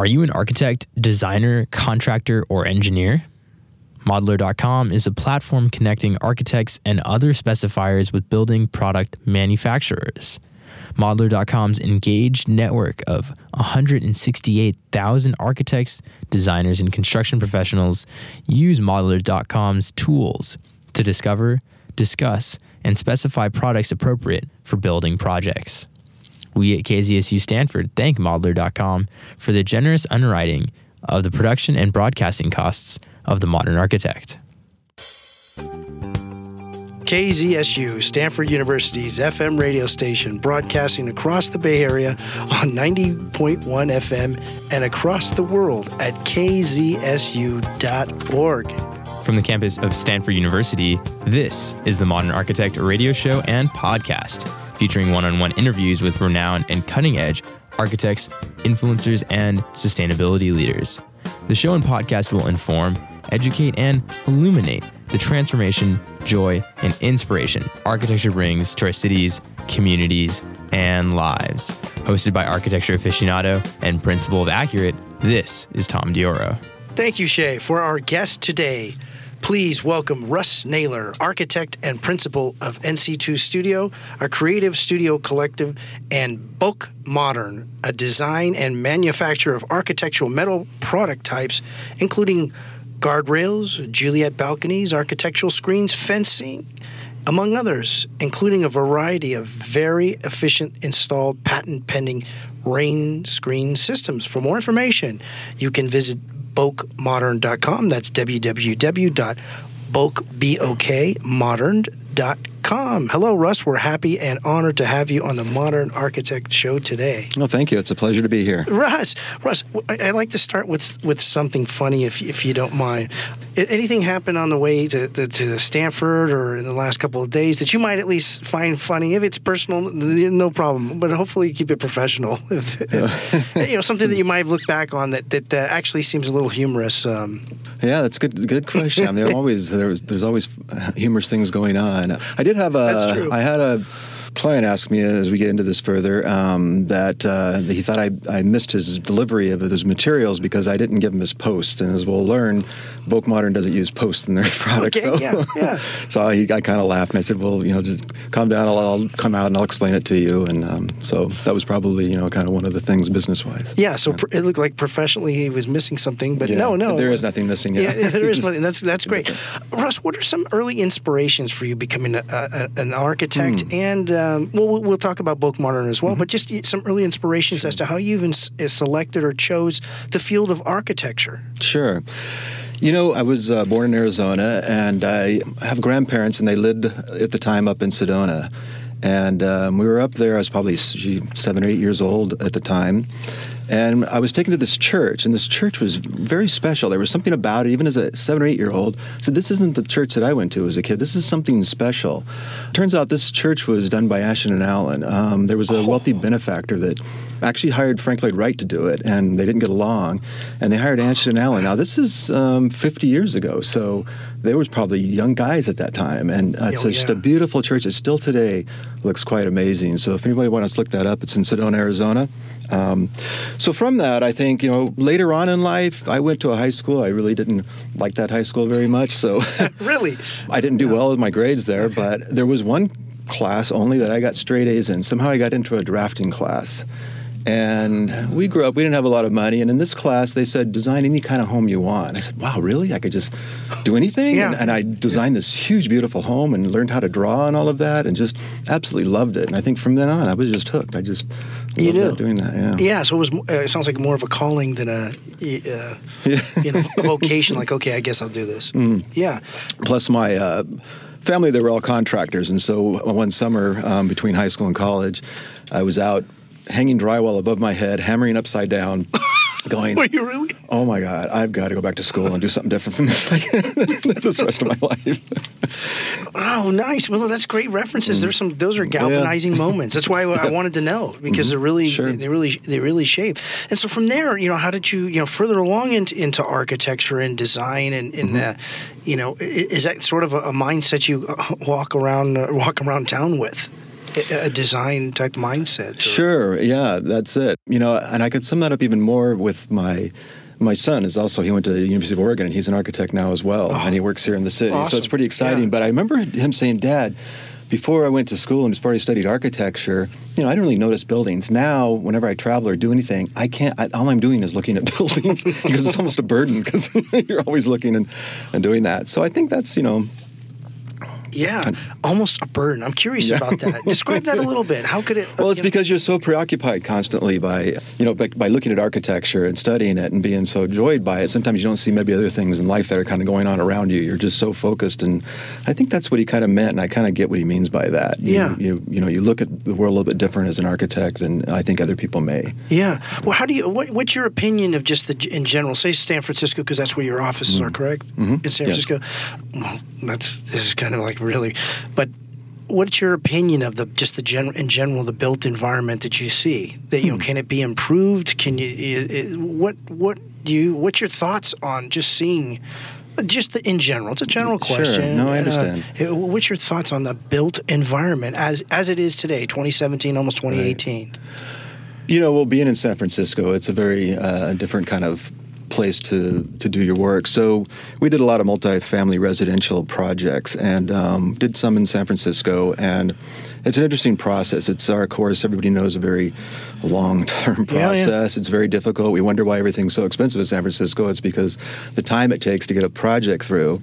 Are you an architect, designer, contractor, or engineer? Modlar.com is a platform connecting architects and other specifiers with building product manufacturers. Modlar.com's engaged network of 168,000 architects, designers, and construction professionals use Modlar.com's tools to discover, discuss, and specify products appropriate for building projects. We at KZSU Stanford thank Modlar.com for the generous underwriting of the production and broadcasting costs of the modern architect. KZSU, Stanford University's FM radio station, broadcasting across the Bay Area on 90.1 FM and across the world at kzsu.org. From the campus of Stanford University, this is the Modern Architect radio show and podcast, featuring one on one interviews with renowned and cutting edge architects, influencers, and sustainability leaders. The show and podcast will inform, educate, and illuminate the transformation, joy, and inspiration architecture brings to our cities, communities, and lives. Hosted by architecture aficionado and principal of Accurate, this is Tom Dioro. Thank you, Shay, for our guest today. Please welcome Russ Naylor, architect and principal of NC2 Studio, a creative studio collective, and BOK Modern, a design and manufacturer of architectural metal product types, including guardrails, Juliet balconies, architectural screens, fencing, among others, including a variety of very efficient installed patent pending rain screen systems. For more information, you can visit bokmodern.com. That's www.bokmodern.com. Hello, Russ. We're happy and honored to have you on the Modern Architect Show today. Well, thank you. It's a pleasure to be here. Russ, Russ, I'd like to start with, with something funny, if, if you don't mind. Anything happen on the way to, to, to Stanford or in the last couple of days that you might at least find funny? If it's personal, no problem. But hopefully, you keep it professional. You know, something that you might have looked back on that that uh, actually seems a little humorous. Um, Yeah, that's good. Good question. I mean, there always there's there's always humorous things going on. I did have a That's true. I had a client ask me as we get into this further um, that uh, he thought I, I missed his delivery of his materials because I didn't give him his post. And as we'll learn, BOK Modern doesn't use posts in their product. Okay, so yeah, yeah. so he, I kind of laughed and I said, well, you know, just calm down. I'll, I'll come out and I'll explain it to you. And um, so that was probably you know kind of one of the things business wise. yeah, so pr- it looked like professionally he was missing something, but Yeah, no, no, there is nothing missing. Yeah, there is nothing. That's that's great. Russ, what are some early inspirations for you becoming a, a, an architect? Hmm. And um, well, we'll- we'll talk about BOK Modern as Mm-hmm. well, but just some early inspirations as to how you even s- selected or chose the field of architecture. Sure. You know, I was uh, born in Arizona, and I have grandparents, and they lived at the time up in Sedona. And um, we were up there. I was probably seven or eight years old at the time. And I was taken to this church, and this church was very special. There was something about it, even as a seven or eight year old. Said, This isn't the church that I went to as a kid. This is something special. Turns out this church was done by Anshen and Allen. Um, there was a wealthy benefactor that actually hired Frank Lloyd Wright to do it, and they didn't get along. And they hired and Allen. Now, this is um, 50 years ago, so they were probably young guys at that time. And uh, it's Oh, just yeah. a beautiful church. It still today looks quite amazing. So if anybody wants to look that up, it's in Sedona, Arizona. Um, so from that, I think you know later on in life, I went to a high school. I really didn't like that high school very much, so Really? I didn't do well with my grades there. But there was one class only that I got straight A's in. Somehow I got into a drafting class. And we grew up, we didn't have a lot of money. And in this class, they said, design any kind of home you want. I said, wow, really? I could just do anything? Yeah. And, and I designed this huge, beautiful home and learned how to draw and all of that and just absolutely loved it. And I think from then on, I was just hooked. I just You loved do? doing that, yeah. Yeah, so it was. Uh, it sounds like more of a calling than a, uh, you know, a vocation. Like, okay, I guess I'll do this. Mm. Yeah. plus my uh, family they were all contractors and so one summer um, between high school and college i was out hanging drywall above my head hammering upside down going Were you really? oh my god i've got to go back to school and do something different from this like this rest of my life Oh, nice. Well, that's great references. There's some. Those are galvanizing moments. That's why I wanted to know because they're really, Mm-hmm. Sure. they really, they really shape. And so from there, you know, how did you, you know, further along into, into architecture and design and, and Mm-hmm. uh, you know, is that sort of a, a mindset you walk around, uh, walk around town with? A design type mindset. or- Sure, yeah, that's it. You know, and I could sum that up even more with my my son is also he went to the University of Oregon and he's an architect now as well, and he oh, works here in the city. So it's pretty exciting. Yeah. But I remember him saying, "Dad." Before I went to school and before I studied architecture, you know, I didn't really notice buildings. Now, whenever I travel or do anything, I can't. I, all I'm doing is looking at buildings because it's almost a burden because you're always looking and, and doing that. So I think that's you know Yeah, almost a burden. I'm curious Yeah. about that. Describe that a little bit. How could it? Well, it's you know- because you're so preoccupied constantly by, you know, by, by looking at architecture and studying it and being so joyed by it. Sometimes you don't see maybe other things in life that are kind of going on around you. You're just so focused, and I think that's what he kind of meant, and I kind of get what he means by that. You, Yeah. You you know you look at the world a little bit different as an architect than I think other people may. Yeah. Well, how do you? What, what's your opinion of just the in general? Say San Francisco, because that's where your offices are, correct? Mhm. In San Yes. Francisco. Well, that's this is kind of like really, but. What's your opinion of the just the general in general the built environment that you see? That you know, can it be improved? Can you? What what do you? What's your thoughts on just seeing? Just the, in general, it's a general question. Sure. No, I Uh, understand. uh, what's your thoughts on the built environment as as it is today, 2017, almost 2018? You know, well, being in San Francisco, it's a very uh, different kind of place to to do your work. So we did a lot of multifamily residential projects and um, did some in San Francisco, and it's an interesting process. It's our course. Everybody knows a very long term Yeah, yeah. process. It's very difficult. We wonder why everything's so expensive in San Francisco. It's because the time it takes to get a project through.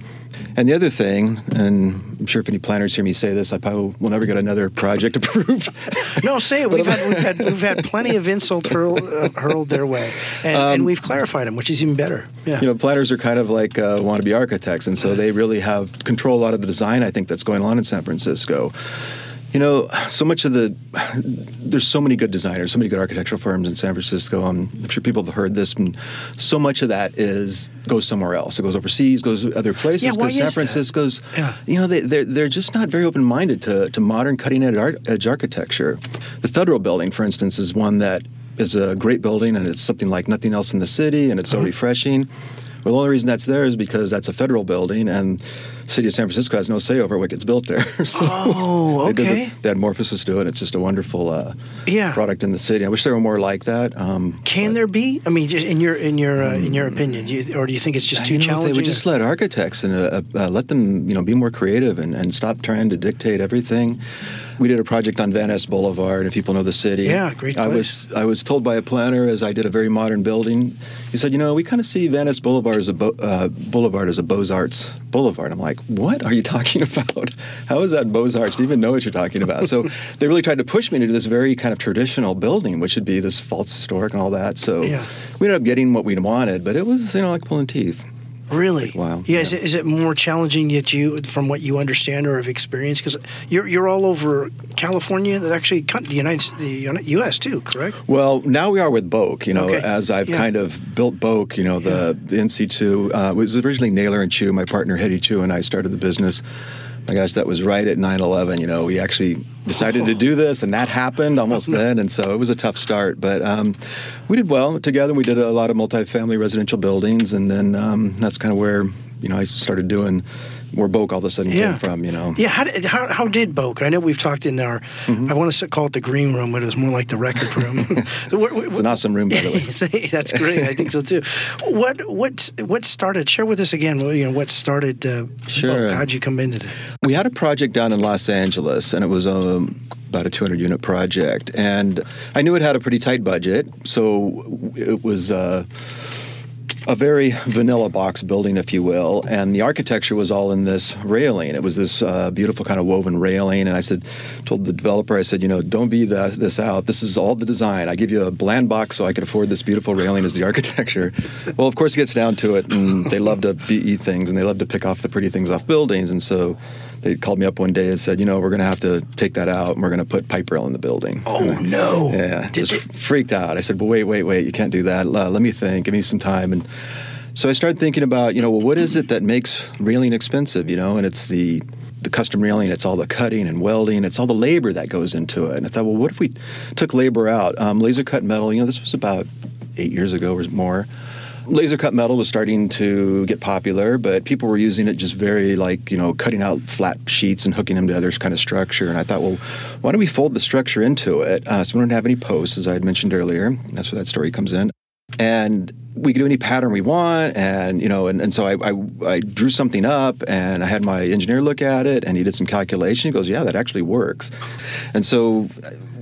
And the other thing, and I'm sure if any planners hear me say this, I probably will never get another project approved. No, say it. We've had, we've had we've had plenty of insult hurled, uh, hurled their way, and, and we've clarified them, which is even better. Yeah. Um, you know, planners are kind of like uh, wannabe architects, and so they really have control a lot of the design. I think that's going on in San Francisco. You know, so much of the there's so many good designers, so many good architectural firms in San Francisco. Um, I'm sure people have heard this, and so much of that is goes somewhere else. It goes overseas, goes other places. Yeah, why San is that? Francisco's, Yeah. you know, they, they're they're just not very open minded to to modern cutting edge, art, architecture. The Federal Building, for instance, is one that is a great building, and it's something like nothing else in the city, and it's Uh-huh. so refreshing. Well, the only reason that's there is because that's a federal building, and the city of San Francisco has no say over what gets built there. so Oh, they, did okay. it- they had Morphosis do it. It's just a wonderful uh, Yeah. product in the city. I wish there were more like that. Um, Can there be? I mean, just in your in your uh, in your opinion, do you, or do you think it's just too you know, if challenging? They would just let architects and uh, uh, let them, you know, be more creative and, and stop trying to dictate everything. We did a project on Van Ness Boulevard, and if people know the city. Yeah, great I was I was told by a planner as I did a very modern building. He said, you know, we kind of see Van Ness Boulevard as a bo- uh, boulevard as a Beaux Arts boulevard. I'm like, what are you talking about? How is that Beaux Arts? Do you even know what you're talking about? So they really tried to push me into this very kind of traditional building, which would be this false historic and all that. So Yeah. we ended up getting what we wanted, but it was you know like pulling teeth. Really? Wow, Yeah. Is it is it more challenging that you, from what you understand or have experienced? Because you're you're all over California, actually, the United the U.S. too, correct? Well, now we are with BOK. You know, Okay. as I've Yeah. kind of built BOK. You know, the the NC2 uh, was originally Naylor and Chu. My partner Hetty Chu and I started the business. My gosh, that was right at 9/11. You know, we actually decided to do this, and that happened almost then, and so it was a tough start. But um, we did well together. We did a lot of multifamily residential buildings, and then um, that's kind of where you know I started doing where BOK all of a sudden Yeah. came from. You know, Yeah. How did, how, how did BOK? I know we've talked in our. Mm-hmm. I want to call it the green room, but it was more like the record room. What- what- it's an awesome room, by the way. That's great. I think so too. What what what started? Share with us again. What, you know, what started? Uh, Sure. BOK? How'd you come into that? We had a project down in Los Angeles, and it was um, about a 200 unit project. And I knew it had a pretty tight budget, so it was uh, a very vanilla box building, if you will. And the architecture was all in this railing. It was this uh, beautiful kind of woven railing. And I said, told the developer, I said, you know, don't be this out. This is all the design. I give you a bland box so I could afford this beautiful railing as the architecture. well, of course, it gets down to it, and they love to VE things, and they love to pick off the pretty things off buildings. And so they called me up one day and said, you know, we're going to have to take that out, and we're going to put pipe rail in the building. Oh no! Yeah, Did just freaked out. I said, "Well, wait, wait, wait! You can't do that. Uh, let me think. Give me some time." And so I started thinking about, you know, well, what is it that makes railing expensive? You know, and it's the the custom railing. It's all the cutting and welding. It's all the labor that goes into it. And I thought, well, what if we took labor out? Um, laser cut metal. You know, this was about eight years ago or more. Laser cut metal was starting to get popular, but people were using it just very like, you know, cutting out flat sheets and hooking them together kind of structure. And I thought, well, why don't we fold the structure into it? Uh, so we don't have any posts, as I had mentioned earlier. That's where that story comes in. And we could do any pattern we want and you know and, and so I, I, I, drew something up and i had my engineer look at it and he did some calculation he goes yeah that actually works and so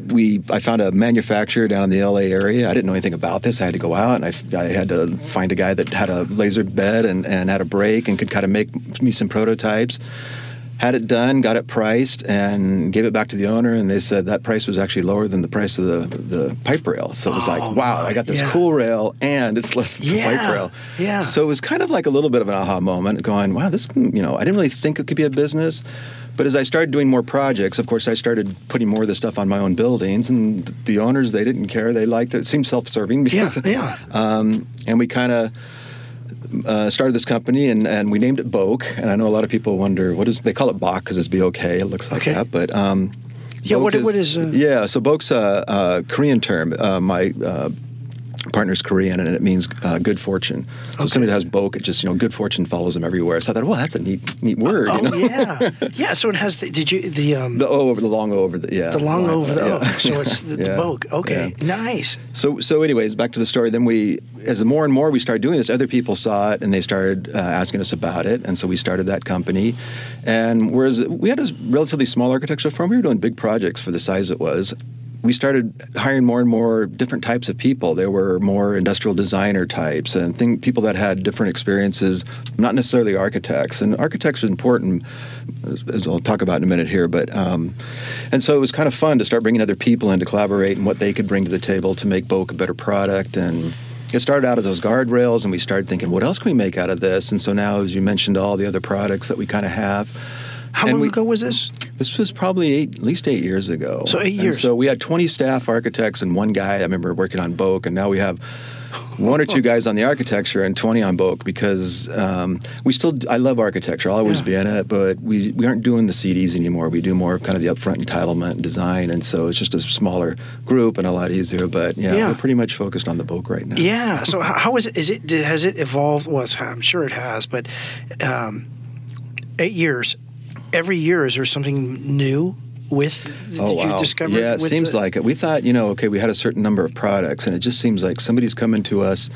we I found a manufacturer down in the LA area. I didn't know anything about this. I had to go out and I, I had to find a guy that had a laser bed and, and had a brake and could kind of make me some prototypes. Had it done, got it priced, and gave it back to the owner. And they said that price was actually lower than the price of the, the pipe rail. So it was oh, like, wow, I got this yeah. cool rail and it's less than yeah. the pipe rail. Yeah. So it was kind of like a little bit of an aha moment going, wow, this, you know, I didn't really think it could be a business. But as I started doing more projects, of course, I started putting more of the stuff on my own buildings, and the owners they didn't care; they liked it. It seemed self-serving because, yeah, yeah. Um, and we kind of. Uh, started this company and, and we named it BOK. And I know a lot of people wonder what is they call it Bok because it's B O K. It looks like okay. that, but um, yeah. What is, what is uh... yeah? So BOK's a, a Korean term. Uh, my uh, partner's Korean, and it means uh, good fortune. So okay. somebody that has Bok, it just you know good fortune follows them everywhere. So I thought, well, that's a neat neat word. Oh, you know? yeah, yeah. So it has the did you the um, the O over the long O over the yeah the long O over the yeah. O. So it's the, yeah. the Bok. Okay, yeah. nice. So so anyways, back to the story. Then we as more and more we started doing this, other people saw it and they started uh, asking us about it, and so we started that company. And whereas we had a relatively small architectural firm, we were doing big projects for the size it was we started hiring more and more different types of people. There were more industrial designer types and think, people that had different experiences, not necessarily architects. And architects are important, as I'll talk about in a minute here. But um, and so it was kind of fun to start bringing other people in to collaborate and what they could bring to the table to make BOK a better product and. It started out of those guardrails, and we started thinking, what else can we make out of this? And so now, as you mentioned, all the other products that we kind of have, how and long we, ago was this? This was probably eight, at least eight years ago. So eight years. And so we had 20 staff architects and one guy. I remember working on BOK, and now we have one or two guys on the architecture and 20 on BOK because um, we still I love architecture. I'll always yeah. be in it, but we, we aren't doing the CDs anymore. We do more of kind of the upfront entitlement and design, and so it's just a smaller group and a lot easier. But yeah, yeah. we're pretty much focused on the BOK right now. Yeah. So how is it? Is it has it evolved? Well, I'm sure it has, but um, eight years every year is there something new with oh, wow. yeah it seems the... like it we thought you know okay we had a certain number of products and it just seems like somebody's coming to us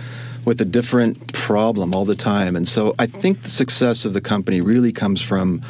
with a different problem all the time and so i think the success of the company really comes from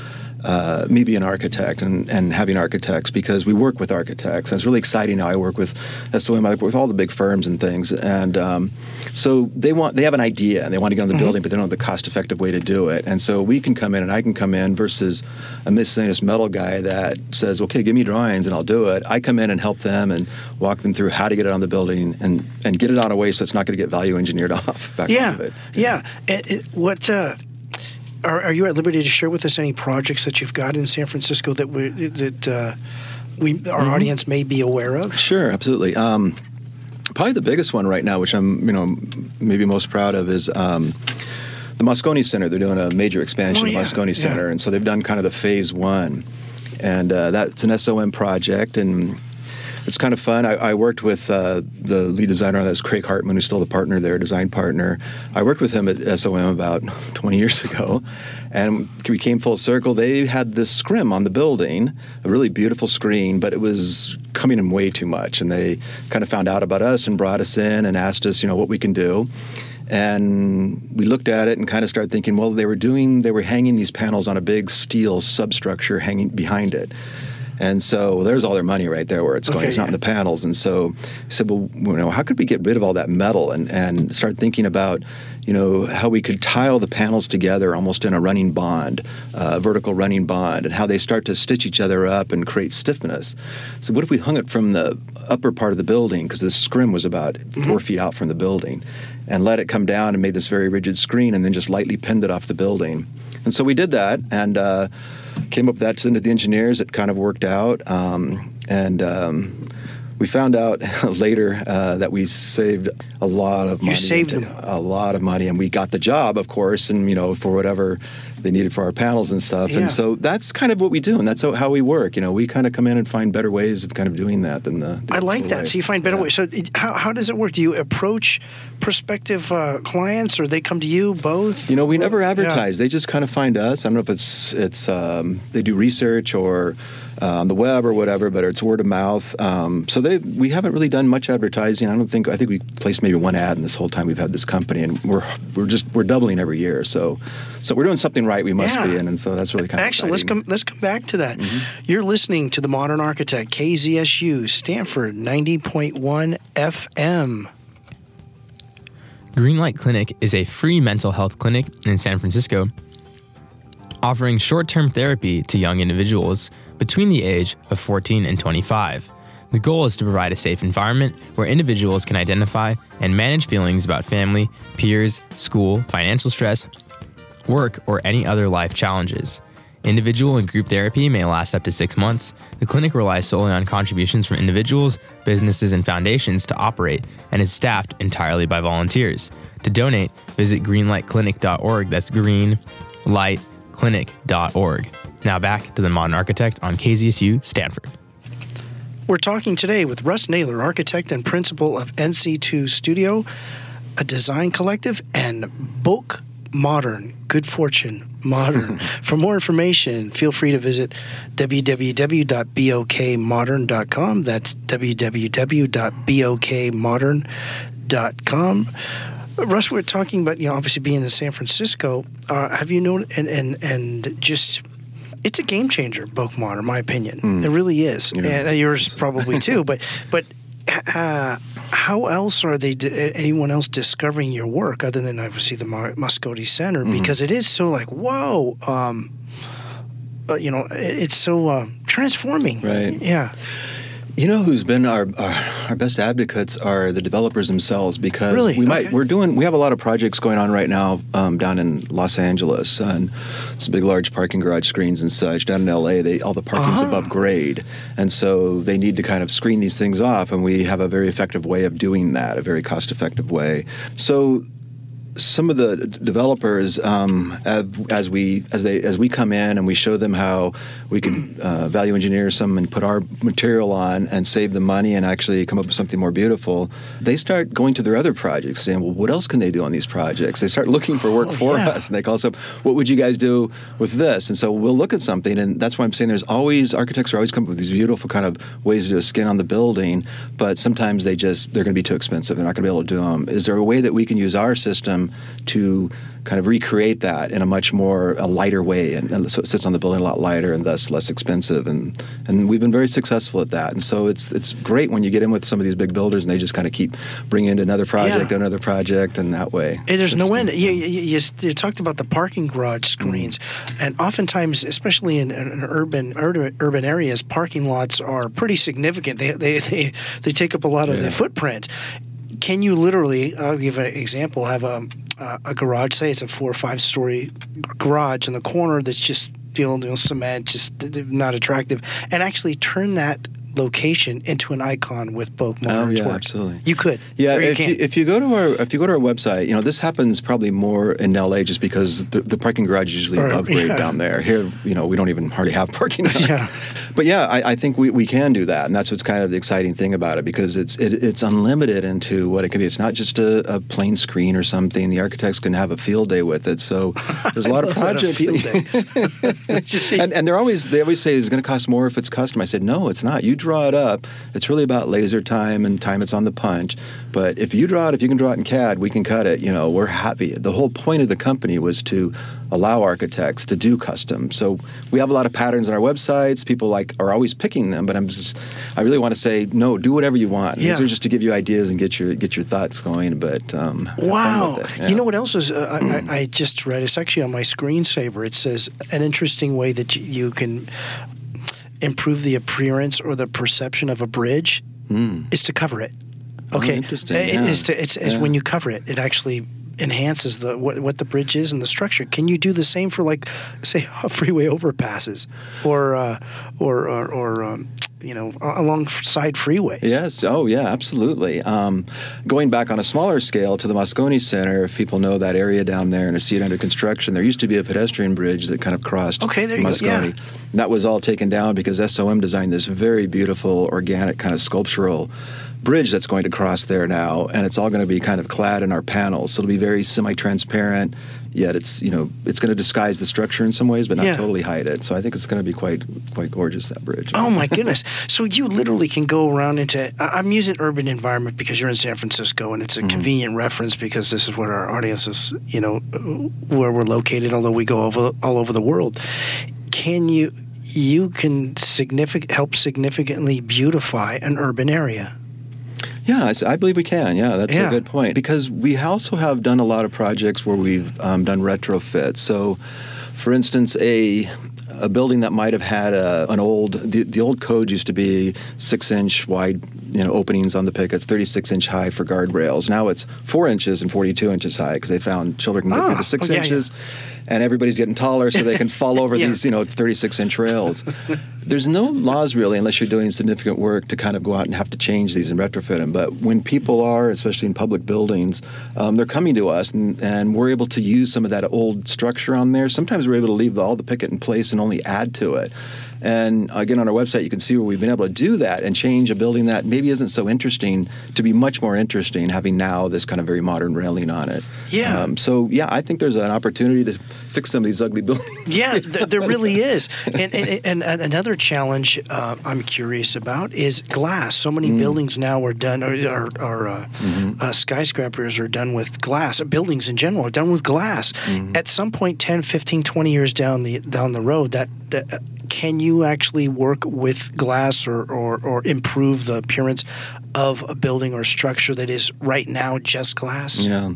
uh, me being an architect and, and having architects because we work with architects. And it's really exciting now. I work with SOM, I work with all the big firms and things. And um, so they want they have an idea and they want to get on the mm-hmm. building, but they don't have the cost effective way to do it. And so we can come in and I can come in versus a miscellaneous metal guy that says, okay, give me drawings and I'll do it. I come in and help them and walk them through how to get it on the building and, and get it on a way so it's not going to get value engineered off. yeah. Yeah. It, it, what, uh, are, are, you at liberty to share with us any projects that you've got in San Francisco that we, that uh, we our mm-hmm. audience may be aware of? Sure, absolutely. Um, probably the biggest one right now, which I'm you know maybe most proud of, is. Um, the Moscone Center, they're doing a major expansion oh, yeah, of Moscone Center, yeah. and so they've done kind of the phase one, and uh, that's an SOM project, and it's kind of fun. I, I worked with uh, the lead designer on that's Craig Hartman, who's still the partner there, design partner. I worked with him at SOM about 20 years ago, and we came full circle. They had this scrim on the building, a really beautiful screen, but it was coming in way too much. And they kind of found out about us and brought us in and asked us, you know, what we can do. And we looked at it and kind of started thinking, well, they were doing, they were hanging these panels on a big steel substructure hanging behind it. And so there's all their money right there where it's going. Okay, it's not in the panels. And so I said, well, you know, how could we get rid of all that metal and, and start thinking about, you know, how we could tile the panels together almost in a running bond, uh, vertical running bond, and how they start to stitch each other up and create stiffness. So what if we hung it from the upper part of the building, because the scrim was about mm-hmm. four feet out from the building, and let it come down and made this very rigid screen and then just lightly pinned it off the building. And so we did that, and uh, came up with that, sent it to the engineers. It kind of worked out, um, and um, we found out later uh, that we saved a lot of money. You saved them. a lot of money, and we got the job, of course, and you know for whatever they needed for our panels and stuff. Yeah. And so that's kind of what we do, and that's how, how we work. You know, we kind of come in and find better ways of kind of doing that than the. the I like that. way. So you find better Yeah. ways. So how, how does it work? Do you approach prospective uh, clients, or they come to you? Both? You know, we never Yeah. advertise. They just kind of find us. I don't know if it's it's um, they do research or uh, on the web or whatever, but it's word of mouth. Um, so they we haven't really done much advertising. I don't think I think we placed maybe one ad in this whole time we've had this company, and we're we're just we're doubling every year. So so we're doing something right. We must Yeah. be, and, and so that's really kind of Actually, let's come let's come back to that. Mm-hmm. You're listening to the Modern Architect, KZSU, Stanford, ninety point one FM. Greenlight Clinic is a free mental health clinic in San Francisco offering short term therapy to young individuals between the age of 14 and 25. The goal is to provide a safe environment where individuals can identify and manage feelings about family, peers, school, financial stress, work, or any other life challenges. Individual and group therapy may last up to six months. The clinic relies solely on contributions from individuals, businesses, and foundations to operate and is staffed entirely by volunteers. To donate, visit greenlightclinic.org. That's greenlightclinic.org. Now back to the Modern Architect on KZSU Stanford. We're talking today with Russ Naylor, architect and principal of NC2 Studio, a design collective, and BOK Modern, Good Fortune Modern. For more information, feel free to visit www.bokmodern.com. That's www.bokmodern.com. Russ, we're talking about you know obviously being in San Francisco. Uh, have you known and and and just it's a game changer, Bookmon, in my opinion. It really is, know, and uh, yours probably too. But but uh, how else are they? Anyone else discovering your work other than obviously the Mar- Moscone Center? Because it is so like whoa. Um, uh, you know, it, it's so uh, transforming. Right. Yeah. You know who's been our, our our best advocates are the developers themselves because Really? we might Okay. we're doing we have a lot of projects going on right now um, down in Los Angeles and some big large parking garage screens and such. Down in LA they all the parking's Uh-huh. above grade. And so they need to kind of screen these things off and we have a very effective way of doing that a very cost effective way. So some of the developers, um, as we as they as we come in and we show them how we can uh, value engineer some and put our material on and save the money and actually come up with something more beautiful, they start going to their other projects saying, "Well, what else can they do on these projects?" They start looking for work Oh, for yeah. us, and they call us up. What would you guys do with this? And so we'll look at something, and that's why I'm saying there's always architects are always coming up with these beautiful kind of ways to do a skin on the building, but sometimes they just they're going to be too expensive. They're not going to be able to do them. Is there a way that we can use our system to kind of recreate that in a much more a lighter way, and, and so it sits on the building a lot lighter and thus less expensive, and and we've been very successful at that. And so it's it's great when you get in with some of these big builders and they just kind of keep bringing in another project, Yeah. another project, and that way. Hey, there's no end. You, you, you, talked about the parking garage mm-hmm. screens, and oftentimes, especially in, in urban, urban urban areas, parking lots are pretty significant. They they they, they take up a lot of the footprint. Can you literally? I'll give an example. Have a a garage. Say it's a four or five story garage in the corner that's just filled you know, cement, just not attractive, and actually turn that location into an icon with BOK Oh Modern's yeah, work. absolutely. You could. Yeah, you if you, if you go to our if you go to our website, you know this happens probably more in LA just because the, the parking garage is usually Or- above grade yeah. down there. Here, you know, we don't even hardly have parking. Yeah. But yeah, I, I think we, we can do that, and that's what's kind of the exciting thing about it because it's it, it's unlimited into what it can be. It's not just a, a plain screen or something. The architects can have a field day with it. So there's a lot of love that, a projects. that- and, and they're always they always say it's going to cost more if it's custom. I said no, it's not. You draw it up. It's really about laser time and time it's on the punch. But if you draw it, if you can draw it in CAD, we can cut it. You know, we're happy. The whole point of the company was to allow architects to do custom. So we have a lot of patterns on our websites. People like are always picking them, but I'm just I really want to say no, do whatever you want. Yeah. These are just to give you ideas and get your get your thoughts going. But um, Wow. it. Yeah. You know what else is? Uh, I, I just read. It's actually on my screensaver. It says an interesting way that you, can improve the appearance or the perception of a bridge is to cover it. Okay. Hmm. interesting, It yeah. is to, it's, it's when you cover it, it actually enhances the what, what the bridge is and the structure. Can you do the same for like say freeway overpasses or uh, or or, or um, you know, alongside freeways. Yes. Oh, yeah. Absolutely. Um, going back on a smaller scale to the Moscone Center, if people know that area down there and see it under construction, there used to be a pedestrian bridge that kind of crossed Okay, there you go, yeah. Moscone. That was all taken down because SOM designed this very beautiful, organic, kind of sculptural bridge that's going to cross there now, and it's all going to be kind of clad in our panels. So it'll be very semi-transparent. Yet it's you know it's going to disguise the structure in some ways, but not Yeah. totally hide it. So I think it's going to be quite quite gorgeous that bridge. Oh my goodness! So you literally can go around into. I'm using urban environment because you're in San Francisco, and it's Mm-hmm. a convenient reference because this is what our audience is. You know, where we're located, although we go over all over the world. Can you? You can significant help significantly beautify an urban area. Yeah, I, believe we can. Yeah, that's Yeah. a good point. Because we also have done a lot of projects where we've um, done retrofits. So, for instance, a a building that might have had a, an old the, the old code used to be six inch wide you know openings on the pickets 36 inch high for guardrails now it's four inches and 42 inches high because they found children can get Ah, through the six oh, yeah, yeah. And everybody's getting taller so they can fall over Yeah. these you know 36 inch rails. There's no laws really unless you're doing significant work to kind of go out and have to change these and retrofit them but when people are especially in public buildings um, they're coming to us and, and we're able to use some of that old structure on there. Sometimes we're able to leave all the picket in place and only add to it and again on our website you can see where we've been able to do that and change a building that maybe isn't so interesting to be much more interesting having now this kind of very modern railing on it Yeah. um, so yeah i think there's an opportunity to fix some of these ugly buildings Yeah, there, there really is. And, and, and, and another challenge uh, I'm curious about is glass. So many buildings now are done, or, or, or uh, uh, skyscrapers are done with glass. Buildings in general are done with glass. At some point, 10, 15, 20 years down the down the road, that, that uh, can you actually work with glass or, or, or improve the appearance of a building or structure that is right now just glass? Yeah.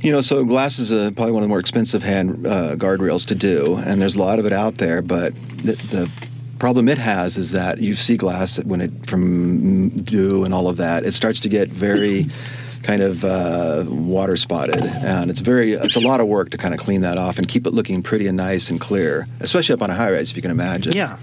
You know, so glass is a, probably one of the more expensive hand uh, guardrails to do, and there's a lot of it out there. But the, the problem it has is that you see glass when it from dew and all of that, it starts to get very kind of uh, water spotted, and it's very it's a lot of work to kind of clean that off and keep it looking pretty and nice and clear, especially up on a high rise, if you can imagine. Yeah.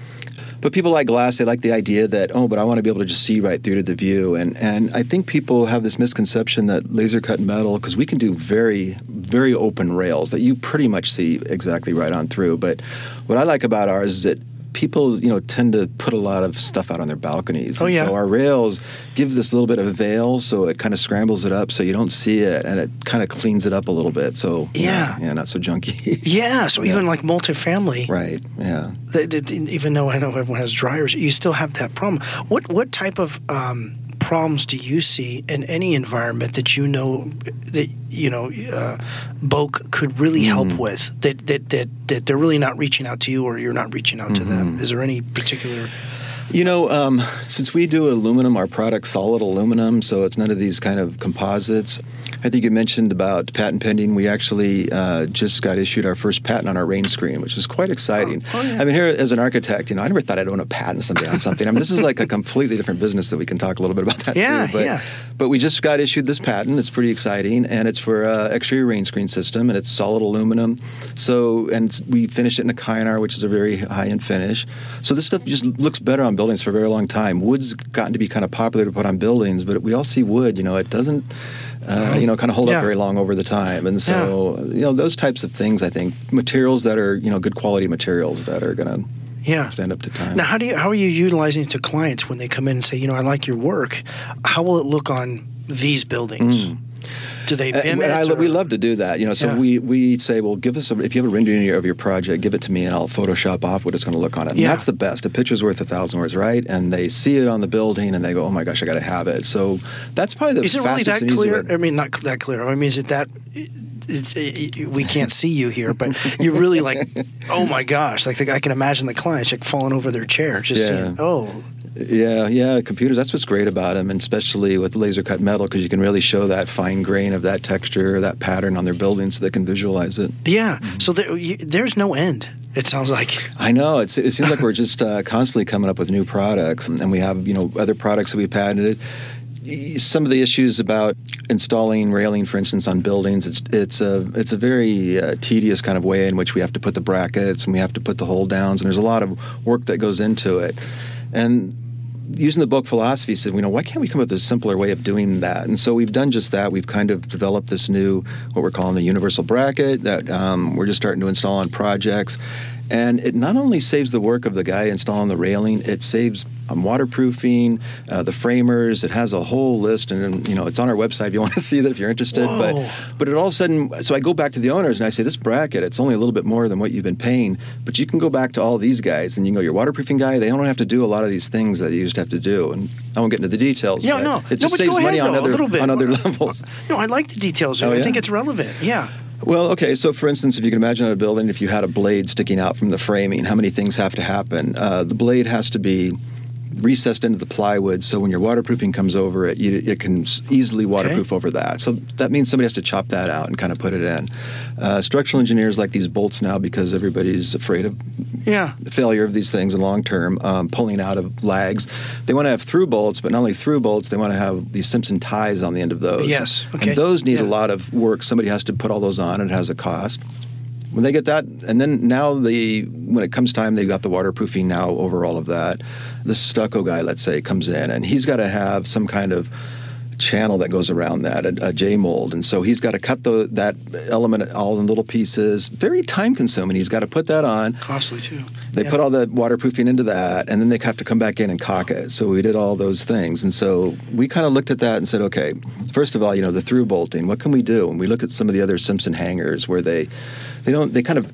But people like glass, they like the idea that, oh, but I want to be able to just see right through to the view. And, and I think people have this misconception that laser cut metal, because we can do very, very open rails that you pretty much see exactly right on through. But what I like about ours is that people, you know, tend to put a lot of stuff out on their balconies. Oh, yeah. So our rails give this little bit of veil, so it kind of scrambles it up so you don't see it, and it kind of cleans it up a little bit. So, know, Yeah. yeah, not so junky. Yeah. So Yeah. even like multifamily, right, yeah. th- th- even though I know everyone has dryers, you still have that problem. What what type of um, problems do you see in any environment that you know that you know uh, BOK could really help with that, that that that they're really not reaching out to you or you're not reaching out to them? Is there any particular? You know, um, since we do aluminum, our product's solid aluminum, so it's none of these kind of composites. I think you mentioned about patent pending. We actually uh, just got issued our first patent on our rain screen, which is quite exciting. Oh, yeah. I mean, here as an architect, you know, I never thought I'd own a patent someday on something. I mean, this is like a completely different business that we can talk a little bit about that Yeah, too. But, yeah. but we just got issued this patent. It's pretty exciting, and it's for uh, exterior rain screen system, and it's solid aluminum. So, and we finished it in a kynar, which is a very high-end finish. So this stuff just looks better on buildings for a very long time. Wood's gotten to be kind of popular to put on buildings, but we all see wood. You know, it doesn't. Uh, you know, kind of hold Yeah. up very long over the time, and so you know those types of things. I think materials that are you know good quality materials that are going to Yeah. stand up to time. Now, how do you how are you utilizing it to clients when they come in and say, you know, I like your work? How will it look on these buildings? Do they BIM and I, we love to do that. You know, so Yeah. we, we say, well, give us a, if you have a rendering of your project, give it to me, and I'll Photoshop off what it's going to look on it. And Yeah. that's the best. A picture's worth a thousand words, right? And they see it on the building, and they go, oh my gosh, I got to have it. So that's probably the Is it really that clear? I mean, not that clear. I mean, is it that? It's, it, we can't see you here, but you're really like, oh my gosh! Like the, I can imagine the clients like falling over their chair, just Yeah. saying, oh, Yeah, yeah, computers. That's what's great about them, and especially with laser cut metal, because you can really show that fine grain of that texture, that pattern on their buildings, so they can visualize it. yeah. Mm-hmm. So there, you, there's no end. It sounds like. I know it's, it seems like we're just uh, constantly coming up with new products, and we have you know other products that we patented. Some of the issues about installing railing, for instance, on buildings, it's it's a it's a very uh, tedious kind of way in which we have to put the brackets and we have to put the hold downs, and there's a lot of work that goes into it. And using the BOK philosophy, said, you know, why can't we come up with a simpler way of doing that? And so we've done just that. We've kind of developed this new, what we're calling the universal bracket that um, we're just starting to install on projects. And it not only saves the work of the guy installing the railing, it saves um, waterproofing, uh, the framers. It has a whole list, and you know it's on our website if you want to see that if you're interested. Whoa. But but it all of a sudden, so I go back to the owners and I say, this bracket, it's only a little bit more than what you've been paying, but you can go back to all these guys and you can go, your waterproofing guy, they don't have to do a lot of these things that you used to have to do. And I won't get into the details. Yeah, but no. it just no, saves go money ahead, on though, other a little bit. on other levels. No, I like the details. Oh, I think it's relevant. Yeah. Well, okay. So, for instance, if you can imagine a building, if you had a blade sticking out from the framing, how many things have to happen? Uh, the blade has to be recessed into the plywood, so when your waterproofing comes over it, you, it can easily waterproof over that. So that means somebody has to chop that out and kind of put it in. Uh, structural engineers like these bolts now because everybody's afraid of Yeah. the failure of these things in long term, um, pulling out of lags. They want to have through bolts, but not only through bolts, they want to have these Simpson ties on the end of those. Yes, okay. And those need Yeah. a lot of work. Somebody has to put all those on, and it has a cost. When they get that, and then now the when it comes time, they've got the waterproofing now over all of that. The stucco guy, let's say, comes in, and he's got to have some kind of channel that goes around that, a, a J mold, and so he's got to cut the, that element all in little pieces. Very time consuming. He's got to put that on. Costly too. They Yeah. put all the waterproofing into that, and then they have to come back in and caulk it. So we did all those things, and so we kind of looked at that and said, okay, first of all, you know, the through bolting. What can we do? And we look at some of the other Simpson hangers where they, they don't, they kind of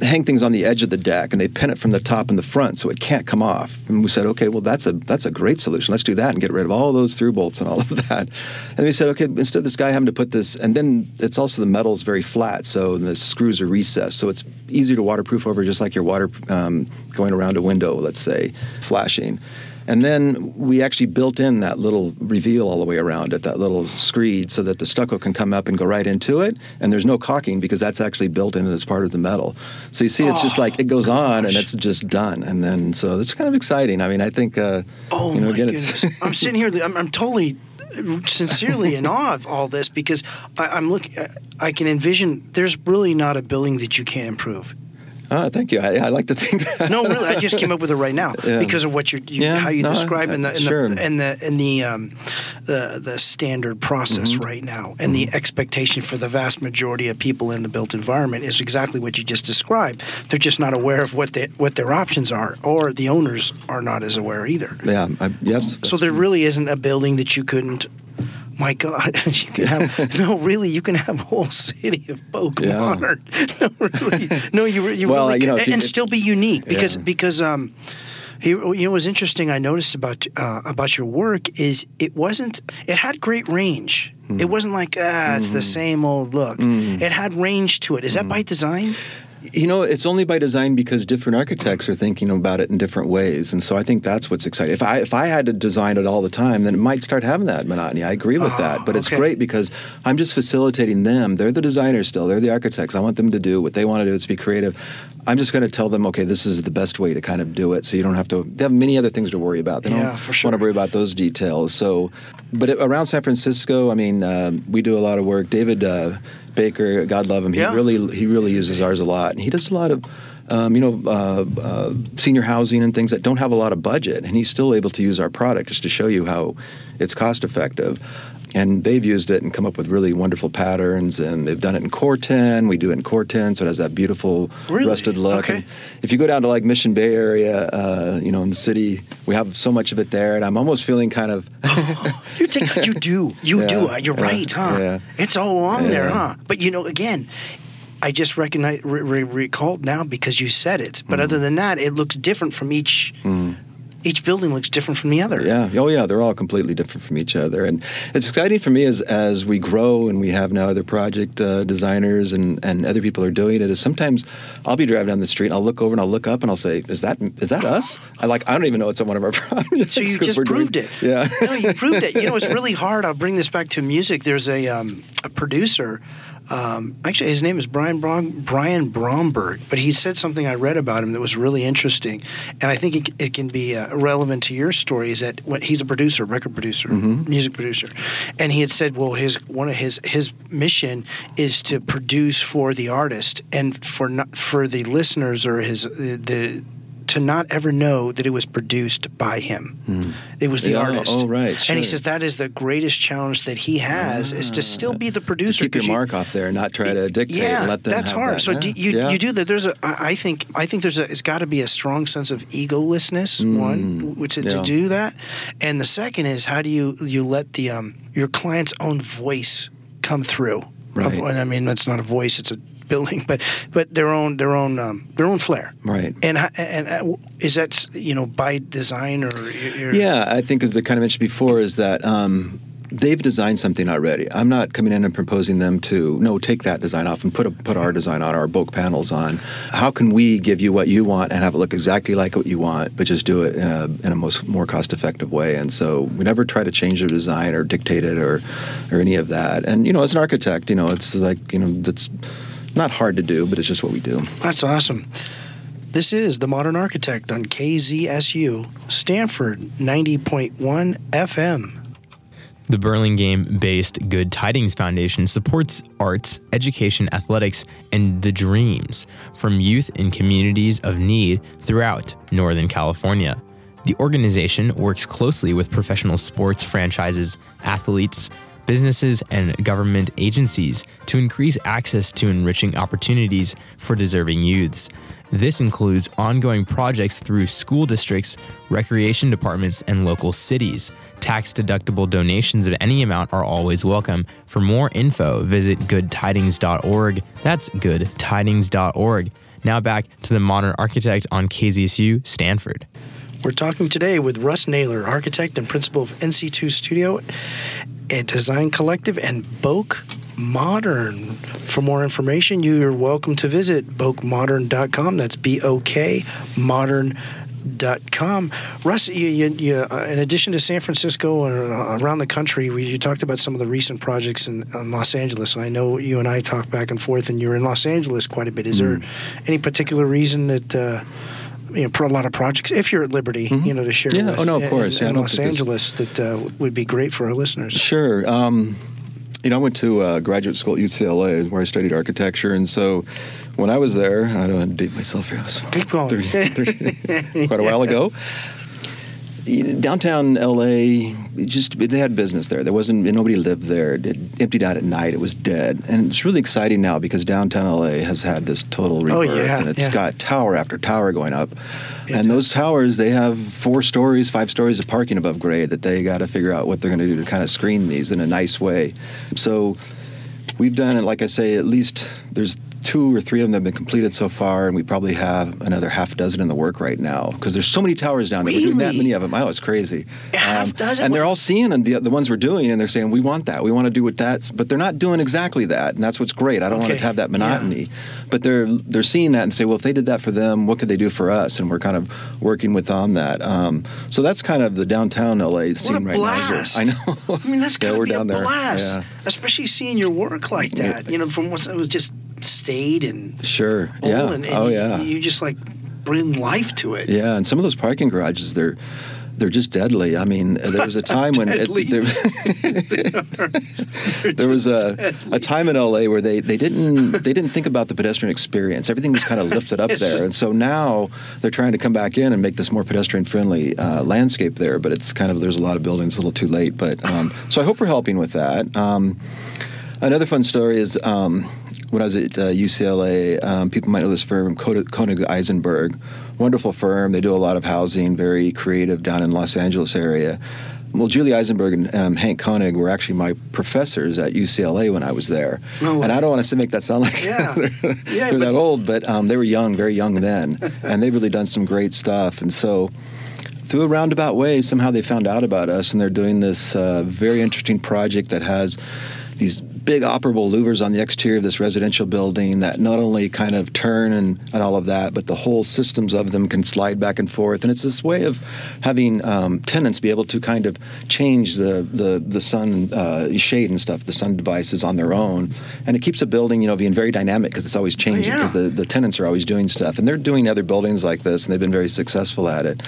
hang things on the edge of the deck and they pin it from the top and the front so it can't come off. And we said, okay, well that's a that's a great solution. Let's do that and get rid of all those through bolts and all of that. And we said, okay, instead of this guy having to put this, and then it's also the metal's very flat, so the screws are recessed, so it's easier to waterproof over, just like your water um, going around a window, let's say, flashing. And then we actually built in that little reveal all the way around it, that little screed, so that the stucco can come up and go right into it. And there's no caulking because that's actually built in as part of the metal. So you see, it's just Oh, like it goes on and it's just done. And then so it's kind of exciting. I mean, I think, uh, Oh you know, my again, goodness! it's. I'm sitting here. I'm, I'm totally, sincerely in awe of all this because I, I'm looking. I can envision. There's really not a building that you can't improve. Ah, thank you. I, I like to think that. No, really, I just came up with it right now Yeah. because of what you're, you, Yeah, how you no, describe I- in the in sure. the in the in the um, the, the standard process Mm-hmm. right now, and the expectation for the vast majority of people in the built environment is exactly what you just described. They're just not aware of what they, what their options are, or the owners are not as aware either. Yeah, I, yes. So there really isn't a building that you couldn't. My God, you can have no. Really, you can have a whole city of Boca Yeah. No, really, no. You, you Well, really you know, can, you- and still be unique because Yeah. because um, he, you know, what was interesting. I noticed about uh, about your work is it wasn't. It had great range. Hmm. It wasn't like ah, it's the same old look. It had range to it. Is Hmm. that by design? You know, it's only by design because different architects are thinking about it in different ways, and so I think that's what's exciting. If I if I had to design it all the time, then it might start having that monotony. I agree with Oh, that, but it's great because I'm just facilitating them. They're the designers still. They're the architects. I want them to do what they want to do. It's be creative. I'm just going to tell them, okay, this is the best way to kind of do it, so you don't have to. They have many other things to worry about. They Yeah, don't for sure. want to worry about those details. So, but it, around San Francisco, I mean, um, we do a lot of work. David uh, Baker, God love him, he Yeah. really he really uses ours a lot, and he does a lot of. Um, you know, uh, uh, senior housing and things that don't have a lot of budget, and he's still able to use our product just to show you how it's cost effective. And they've used it and come up with really wonderful patterns, and they've done it in Corten. We do it in Corten, so it has that beautiful Really? rusted look. Okay. And if you go down to like Mission Bay area, uh, you know, in the city, we have so much of it there, and I'm almost feeling kind of. You take, you do, you Yeah, do. uh, You're yeah, right, huh? yeah. It's all along there, huh? But you know, again, I just recognize, re- re- recalled now because you said it. Mm. But other than that, it looks different from each. Each building looks different from the other. Yeah. Oh, yeah. They're all completely different from each other, and it's exciting for me as as we grow and we have now other project uh, designers and and other people are doing it. Is sometimes I'll be driving down the street and I'll look over and I'll look up and I'll say, "Is that is that us?" I like I don't even know it's on one of our projects. So you just we're doing- proved it. Yeah. no, you proved it. You know, it's really hard. I'll bring this back to music. There's a um, a producer. Um, actually, his name is Brian Brom- Brian Bromberg, but he said something I read about him that was really interesting, and I think it, it can be uh, relevant to your story. Is that when he's a producer, record producer, Mm-hmm. music producer, and he had said, well, his one of his his mission is to produce for the artist and for not, for the listeners or his the. the to not ever know that it was produced by him. It was the Yeah, artist. oh, right, And he says that is the greatest challenge that he has is to still be the To producer. keep your you- mark off there and not try to dictate yeah, and let them that's hard. that. So Yeah, do you yeah. you do that. There's a I think I think there's a it's got to be a strong sense of egolessness one which to, to Mm. do that, and the second is how do you you let the um your client's own voice come through. Right. And I mean that's not a voice; it's a building, but but their own their own um, their own flair. Right. And and uh, is that you know by design or you're, Yeah, I think as I kind of mentioned before, is that um, they've designed something already. I'm not coming in and proposing them to no take that design off and put a, put our design on, our BOK panels on. How can we give you what you want and have it look exactly like what you want, but just do it in a in a most more cost effective way? And so we never try to change the design or dictate it or or any of that. And you know, as an architect, you know, it's like you know that's not hard to do, but it's just what we do. That's awesome. This is The Modern Architect on KZSU, Stanford 90.1 FM. The Burlingame based Good Tidings Foundation supports arts, education, athletics, and the dreams from youth in communities of need throughout Northern California. The organization works closely with professional sports franchises, athletes, businesses, and government agencies to increase access to enriching opportunities for deserving youths. This includes ongoing projects through school districts, recreation departments, and local cities. Tax deductible donations of any amount are always welcome. For more info, visit goodtidings.org. That's goodtidings.org. Now back to the modern architect on KZSU Stanford. We're talking today with Russ Naylor, architect and principal of NC2 Studio, design collective, and BOK Modern. For more information, you're welcome to visit bokmodern.com. That's B O K modern.com. Russ, you, you, you, uh, in addition to San Francisco and uh, around the country, we, you talked about some of the recent projects in, in Los Angeles, and I know you and I talk back and forth, and you're in Los Angeles quite a bit. Is there any particular reason that uh, you know, for a lot of projects, if you're at liberty, you know, to share Yeah, with oh, no, of in- course. in, Yeah, Los think there's- Angeles that uh, would be great for our listeners. Sure. Um, you know, I went to uh, graduate school at UCLA where I studied architecture, and so when I was there, I don't want to date myself here. I was Keep going. 30, 30 quite a while ago. Downtown LA, just it had business there. There wasn't nobody lived there. It emptied out at night. It was dead, and it's really exciting now because downtown LA has had this total oh, rebirth, Oh, yeah, and it's yeah. got tower after tower going up. It and those towers, they have four stories, five stories of parking above grade that they got to figure out what they're going to do to kind of screen these in a nice way. So we've done it, like I say, at least there's two or three of them have been completed so far, and we probably have another half dozen in the work right now because there's so many towers down there. We're doing that many of them. Oh, it's crazy. A half dozen? And they're all seeing and the, the ones we're doing, and they're saying, we want that. We want to do what that's, but they're not doing exactly that. And that's what's great. I don't want to have that Yeah. monotony. But they're they're seeing that and say, well, if they did that for them, what could they do for us? And we're kind of working with on that. Um, so that's kind of the downtown LA scene right blast. now. here. I know. I mean, that's Yeah, gotta be a down there. blast, Yeah. especially seeing your work like that. You know, from what it was just stayed and Sure. Yeah. and, and oh yeah. you just like bring life to it. Yeah, and some of those parking garages, they're they're just deadly. I mean, there was a time when it, Deadly. there, there was a, a time in LA where they, they didn't they didn't think about the pedestrian experience. Everything was kind of lifted up there, and so now they're trying to come back in and make this more pedestrian friendly uh, landscape there. But it's kind of there's a lot of buildings a little too late. But um, so I hope we're helping with that. Um, Another fun story is um, when I was at uh, UCLA, um, people might know this firm, Koning Eizenberg. Wonderful firm. They do a lot of housing, very creative down in Los Angeles area. Well, Julie Eizenberg and um, Hank Koning were actually my professors at UCLA when I was there. No and I don't want to make that sound like Yeah. they're, Yeah, they're but- that old, but um, they were young, very young then, and they've really done some great stuff. And so through a roundabout way, somehow they found out about us, and they're doing this uh, very interesting project that has these big operable louvers on the exterior of this residential building that not only kind of turn and, and all of that, but the whole systems of them can slide back and forth. And it's this way of having um, tenants be able to kind of change the the the sun uh, shade and stuff, the sun devices on their own, and it keeps a building, you know, being very dynamic because it's always changing yeah. because the the tenants are always doing stuff, and they're doing other buildings like this, and they've been very successful at it.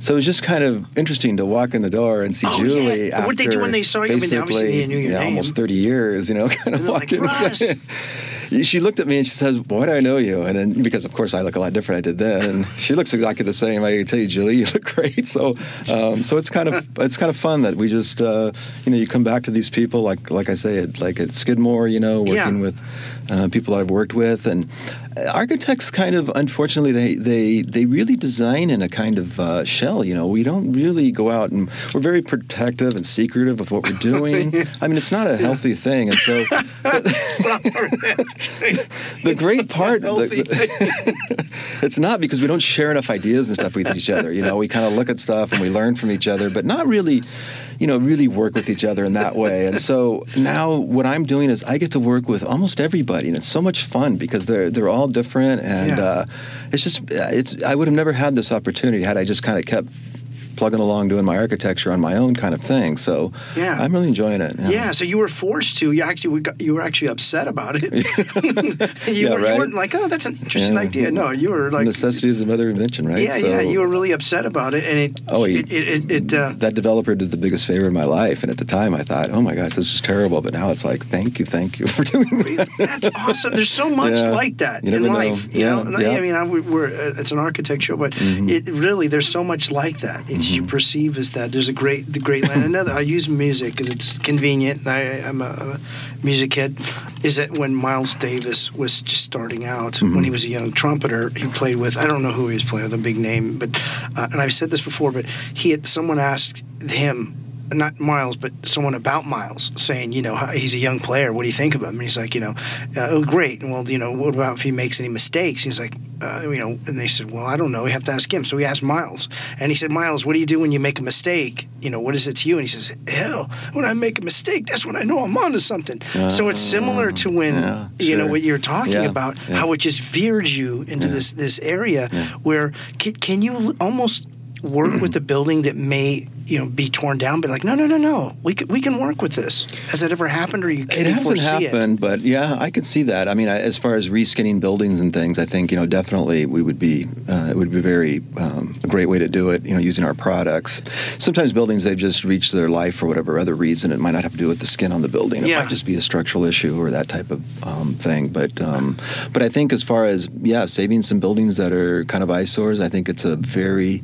So it was just kind of interesting to walk in the door and see Oh, Julie. yeah. What'd they do after when they saw you? I mean, obviously they basically, knew your yeah, name. almost 30 years, you know, kind of And they're walk like, in and say, she looked at me and she says, "Why do I know you?" And then because of course I look a lot different. I did then, and she looks exactly the same. I tell you, Julie, you look great. So, um, so it's kind of it's kind of fun that we just uh, you know you come back to these people like like I say it like at Skidmore, you know, working Yeah. with uh, people that I've worked with, and architects kind of unfortunately they they they really design in a kind of uh, shell. You know, we don't really go out and we're very protective and secretive of what we're doing. I mean, it's not a healthy thing, and so the great part the- it's not because we don't share enough ideas and stuff with each other you know we kind of look at stuff and we learn from each other but not really you know really work with each other in that way and so now what i'm doing is i get to work with almost everybody and it's so much fun because they're they're all different and Yeah. uh, it's just it's i would have never had this opportunity had i just kind of kept plugging along doing my architecture on my own kind of thing so Yeah. i'm really enjoying it Yeah, so you were forced to. You actually we got, you were actually upset about it. you, Yeah, were, right. you weren't like, oh, that's an interesting Yeah. idea. No, you were like, necessity is the mother of invention right yeah, yeah. You were really upset about it, and it. Oh, he- it, it, it, it uh, that developer did the biggest favor in my life. And at the time, I thought, oh my gosh, this is terrible. But now it's like, thank you, thank you for doing that. That's awesome. There's so much Yeah. like that in never know. life. You Yeah, know, yeah. Mm-hmm. I mean, I, we're uh, it's an architect show, but it really there's so much like that. It's you perceive as that. There's a great the great line. Another I use music because it's convenient. And I, I'm a, a music head. Is that when Miles Davis was just starting out Mm-hmm. when he was a young trumpeter, he played with I don't know who he was playing with, a big name, but uh, and I've said this before, but he had someone asked him not Miles, but someone about Miles saying, you know, he's a young player. What do you think of him? And he's like, you know, uh, oh, great. Well, you know, what about if he makes any mistakes? He's like, uh, you know, and they said, well, I don't know. We have to ask him. So he asked Miles, and he said, Miles, what do you do when you make a mistake? You know, what is it to you? And he says, hell, when I make a mistake, that's when I know I'm onto something. so it's similar to when, yeah, you know, what you're talking Yeah, about, yeah. how it just veered you into this this area where can, can you almost work with a building that may you know be torn down but like no no no no we can, we can work with this has that ever happened or you can It you hasn't happened, but yeah, I could see that. I mean, I, as far as reskinning buildings and things, I think you know definitely we would be uh, it would be very um, a great way to do it. You know, using our products. Sometimes buildings they've just reached their life for whatever other reason. It might not have to do with the skin on the building. It Yeah. might just be a structural issue or that type of um, thing. But um, but I think as far as yeah, saving some buildings that are kind of eyesores, I think it's a very,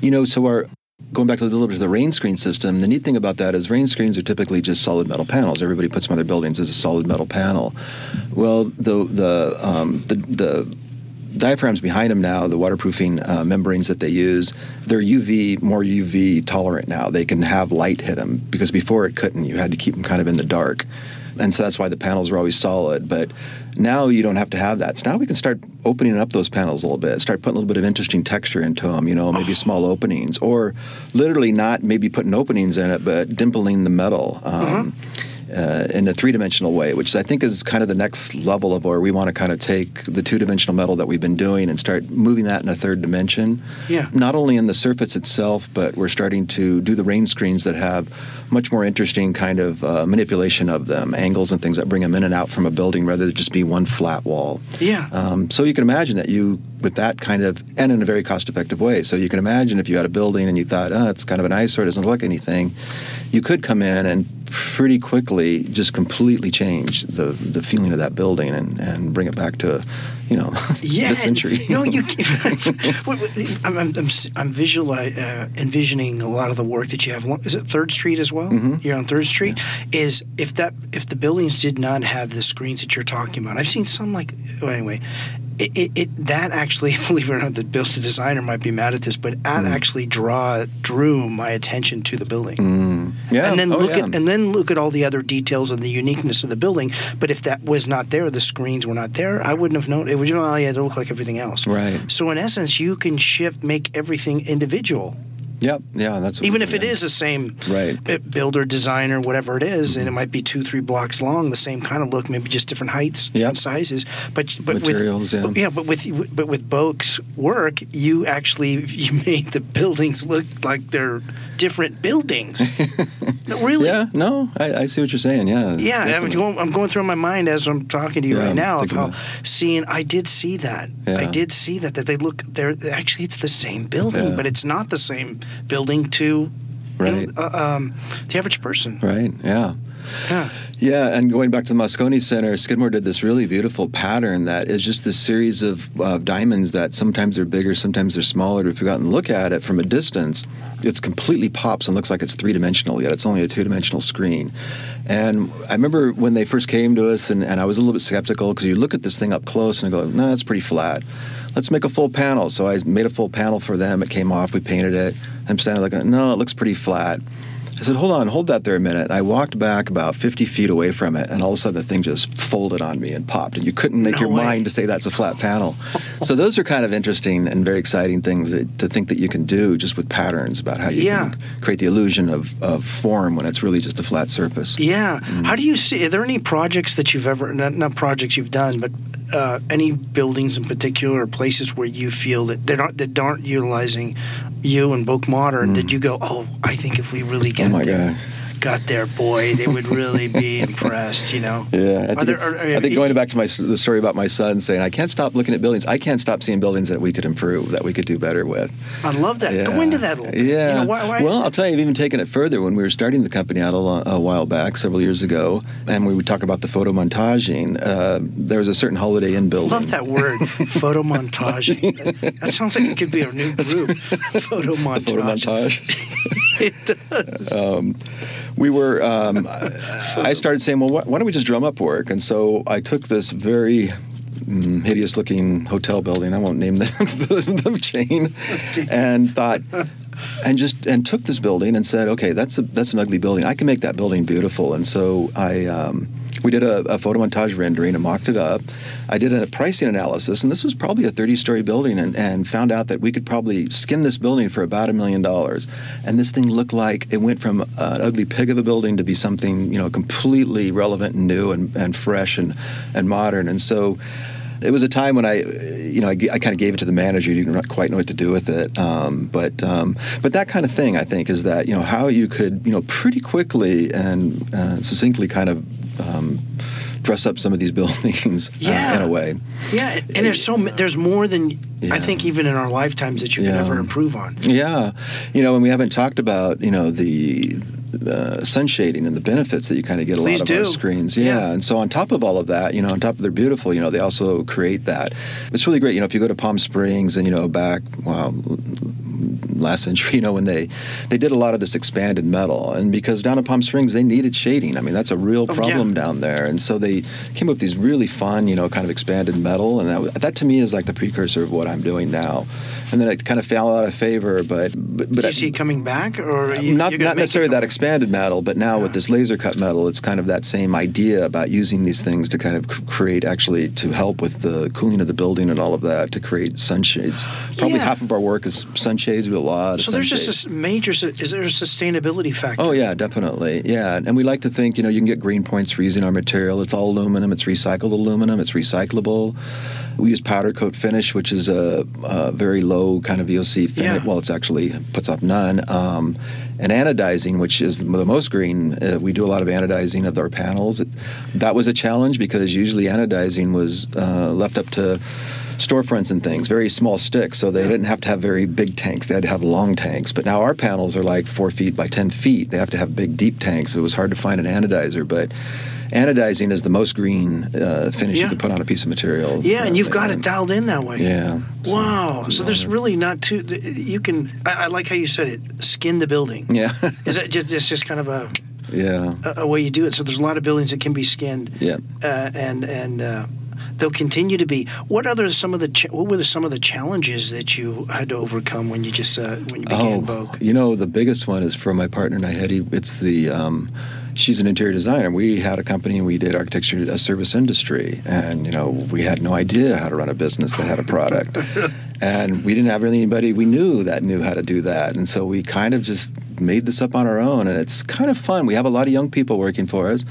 you know, so our going back to the little bit of the rain screen system, the neat thing about that is rain screens are typically just solid metal panels. Everybody puts them on their buildings as a solid metal panel. Well, the the um, the, the diaphragms behind them now, the waterproofing uh, membranes that they use, they're UV more UV tolerant now. They can have light hit them because before it couldn't. You had to keep them kind of in the dark, and so that's why the panels were always solid. But now you don't have to have that. So now we can start opening up those panels a little bit, start putting a little bit of interesting texture into them. You know, maybe small openings, or literally not maybe putting openings in it, but dimpling the metal. Um, uh, in a three-dimensional way, which I think is kind of the next level of where we want to kind of take the two-dimensional metal that we've been doing and start moving that in a third dimension. Yeah. Not only in the surface itself, but we're starting to do the rain screens that have much more interesting kind of uh, manipulation of them, angles and things that bring them in and out from a building rather than just be one flat wall. Yeah. Um, so you can imagine that you, with that kind of, and in a very cost-effective way. So you can imagine if you had a building and you thought, oh, it's kind of an eyesore, it doesn't look anything, you could come in and pretty quickly just completely change the the feeling of that building and, and bring it back to, you know, yeah, this century. no, you. I'm, I'm, I'm, I'm uh, envisioning a lot of the work that you have. Is it Third Street as well? Mm-hmm. You're on Third Street. Is if that if the buildings did not have the screens that you're talking about, I've seen some like well, anyway. It, it, it that actually, believe it or not, the build the designer might be mad at this, but that actually draw drew my attention to the building. Mm. yeah. and then oh, look yeah. at and then look at all the other details and the uniqueness of the building. But if that was not there, the screens were not there, I wouldn't have known. It would you know, oh, yeah, it look like everything else. Right. So in essence, you can shift, make everything individual, Yep. Yeah. That's what even if it is the same Right. builder, designer, whatever it is, and it mm-hmm. might be two, three blocks long, the same kind of look, maybe just different heights, Yep. different sizes. But but Materials, with, yeah. but with but with BOK's work, you actually you made the buildings look like they're different buildings. no, really. Yeah. No, I, I see what you're saying. Yeah. Yeah, I'm going, I'm going through my mind as I'm talking to you Yeah, right now of how about- seeing I did see that. I did see that that they look they're actually it's the same building, Yeah. but it's not the same building to you know, Right. uh, um, the average person. Right. Yeah. Yeah. Yeah, and going back to the Moscone Center, Skidmore did this really beautiful pattern that is just this series of uh, diamonds that sometimes they're bigger, sometimes they're smaller. If you go out and look at it from a distance, it's completely pops and looks like it's three dimensional, yet it's only a two dimensional screen. And I remember when they first came to us, and, and I was a little bit skeptical because you look at this thing up close and I go, no, that's pretty flat. Let's make a full panel. So I made a full panel for them. It came off. We painted it. I'm standing like, no, it looks pretty flat. I said, hold on, hold that there a minute. I walked back about 50 feet away from it, and all of a sudden the thing just folded on me and popped, and you couldn't make No your way. mind to say that's a flat panel. so those are kind of interesting and very exciting things that, to think that you can do just with patterns about how you Yeah. can create the illusion of, of form when it's really just a flat surface. Yeah. Mm. How do you see? Are there any projects that you've ever not, not projects you've done, but uh, any buildings in particular or places where you feel that they aren't that aren't utilizing you and BOK Modern? Did you go? Oh, I think if we really get Mm. Oh my there, God. Got there, boy, they would really be impressed. You know. Yeah, I think, there- are- I think going back to my the story about my son saying I can't stop looking at buildings. I can't stop seeing buildings that we could improve, that we could do better with. I love that. Go into that a little bit. Yeah. You know, why, why, well, I'll tell you, I've even taken it further. When we were starting the company out a, lo- a while back, several years ago, and we would talk about the photo montaging, uh, there was a certain Holiday Inn building. I love that word, photo montage. that sounds like it could be a new group. Photo montage. photo montage. It does. We were um, i started saying well why, don't we just drum up work? And so i took this very mm, hideous looking hotel building i won't name the, the, the chain and thought and just and took this building and said okay that's a that's an ugly building. I can make that building beautiful. And so i um, we did a, a photo montage rendering and mocked it up. I did a pricing analysis, and this was probably a 30 story building, and, and found out that we could probably skin this building for about a million dollars. And this thing looked like it went from an ugly pig of a building to be something, you know, completely relevant and new and, and fresh and, and modern. And so it was a time when I, you know, I, I kind of gave it to the manager. He didn't quite know what to do with it. Um, but um, but that kind of thing, I think, is that you know how you could, you know, pretty quickly and uh, succinctly kind of um, dress up some of these buildings Yeah. uh, in a way. Yeah, and there's so there's more than Yeah. I think even in our lifetimes that you can Yeah. ever improve on. Yeah, you know, and we haven't talked about you know the uh, sun shading and the benefits that you kind of get a Please lot of do. our screens. Yeah. Yeah. and so on top of all of that, you know, on top of they're beautiful, you know, they also create that. It's really great. You know, if you go to Palm Springs and you know back, wow, last century, you know, when they they did a lot of this expanded metal, and because down in Palm Springs they needed shading. I mean, that's a real Oh, problem yeah. down there, and so they came up with these really fun, you know, kind of expanded metal, and that that to me is like the precursor of what I'm doing now. And then it kind of fell out of favor, but but, but Do you I- see coming back, or you, not not necessarily that expanded metal, but now Yeah. with this laser cut metal, it's kind of that same idea about using these things to kind of create actually to help with the cooling of the building and all of that to create sunshades. Probably Yeah. half of our work is sunshades. We a lot. Of So there's just a major. Is there a sustainability factor? Oh yeah, definitely. Yeah, and we like to think you know you can get green points for using our material. It's all aluminum. It's recycled aluminum. It's recyclable. We use powder coat finish, which is a, a very low kind of VOC finish. Yeah. Well, it's actually puts off none. Um, and anodizing, which is the most green. Uh, we do a lot of anodizing of our panels. It, that was a challenge because usually anodizing was uh, left up to storefronts and things, very small sticks, so they didn't have to have very big tanks. They had to have long tanks. But now our panels are like four feet by 10 feet. They have to have big, deep tanks. It was hard to find an anodizer, but anodizing is the most green uh, finish Yeah. you could put on a piece of material. Yeah, and you've got it dialed in that way. Yeah. Wow. So there's really not too. You can. I, I like how you said it. Skin the building. Yeah. Is that just? It's just kind of a, yeah. a, a way you do it. So there's a lot of buildings that can be skinned. Yeah. Uh, and and. Uh, They'll continue to be. What other some of the cha- what were the, some of the challenges that you had to overcome when you just uh, when you began BOK? You know, the biggest one is for my partner Nahedi. It's the um, she's an interior designer. We had a company and we did architecture a service industry, and you know we had no idea how to run a business that had a product, and we didn't have really anybody we knew that knew how to do that, and so we kind of just made this up on our own, and it's kind of fun. We have a lot of young people working for us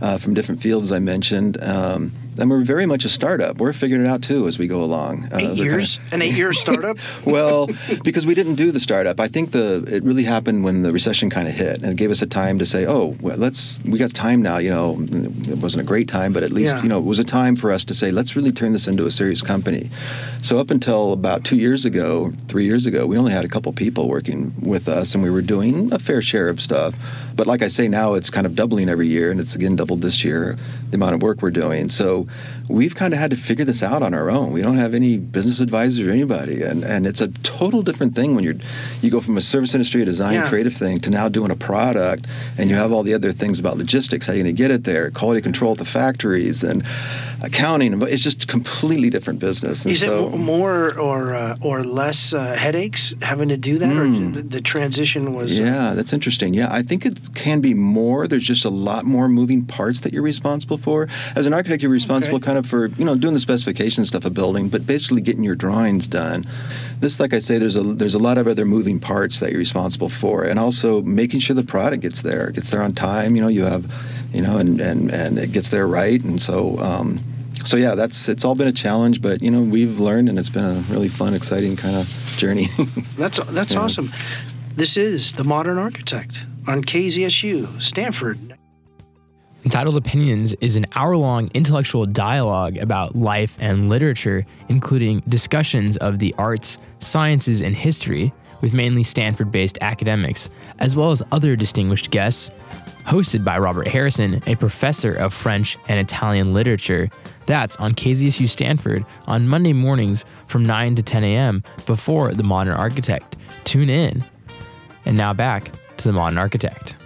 uh, from different fields, as I mentioned. Um, and we're very much a startup. We're figuring it out too as we go along. Uh, Eight years, kinda- an eight-year startup. well, because we didn't do the startup. I think the it really happened when the recession kind of hit, and it gave us a time to say, "Oh, well, let's we got time now." You know, it wasn't a great time, but at least Yeah. you know it was a time for us to say, "Let's really turn this into a serious company." So up until about two years ago, three years ago, we only had a couple people working with us, and we were doing a fair share of stuff. But like I say, now it's kind of doubling every year, and it's again doubled this year. The amount of work we're doing, so we've kind of had to figure this out on our own. We don't have any business advisor or anybody, and, and it's a total different thing when you're you go from a service industry, a design, Yeah. creative thing, to now doing a product, and you have all the other things about logistics, how you're going to get it there, quality control at the factories, and accounting. But it's just a completely different business. And Is it so, mo- more or uh, or less uh, headaches having to do that, or the, the transition was? uh, Hmm. Yeah, that's interesting. Yeah, I think it can be more. There's just a lot more moving parts that you're responsible for. As an architect, you're responsible Okay. kind of for you know doing the specification stuff of building, but basically getting your drawings done. This, like I say, there's a there's a lot of other moving parts that you're responsible for, and also making sure the product gets there, gets there on time. You know, you have, you know, and and and it gets there right, and so. Um, so yeah, that's it's all been a challenge, but you know we've learned, and it's been a really fun, exciting kind of journey. That's that's Yeah. awesome. This is the Modern Architect on KZSU Stanford. Entitled Opinions is an hour long intellectual dialogue about life and literature, including discussions of the arts, sciences, and history with mainly Stanford based academics, as well as other distinguished guests. Hosted by Robert Harrison, a professor of French and Italian literature. That's on KZSU Stanford on Monday mornings from 9 to 10 a.m. before The Modern Architect. Tune in. And now back to The Modern Architect.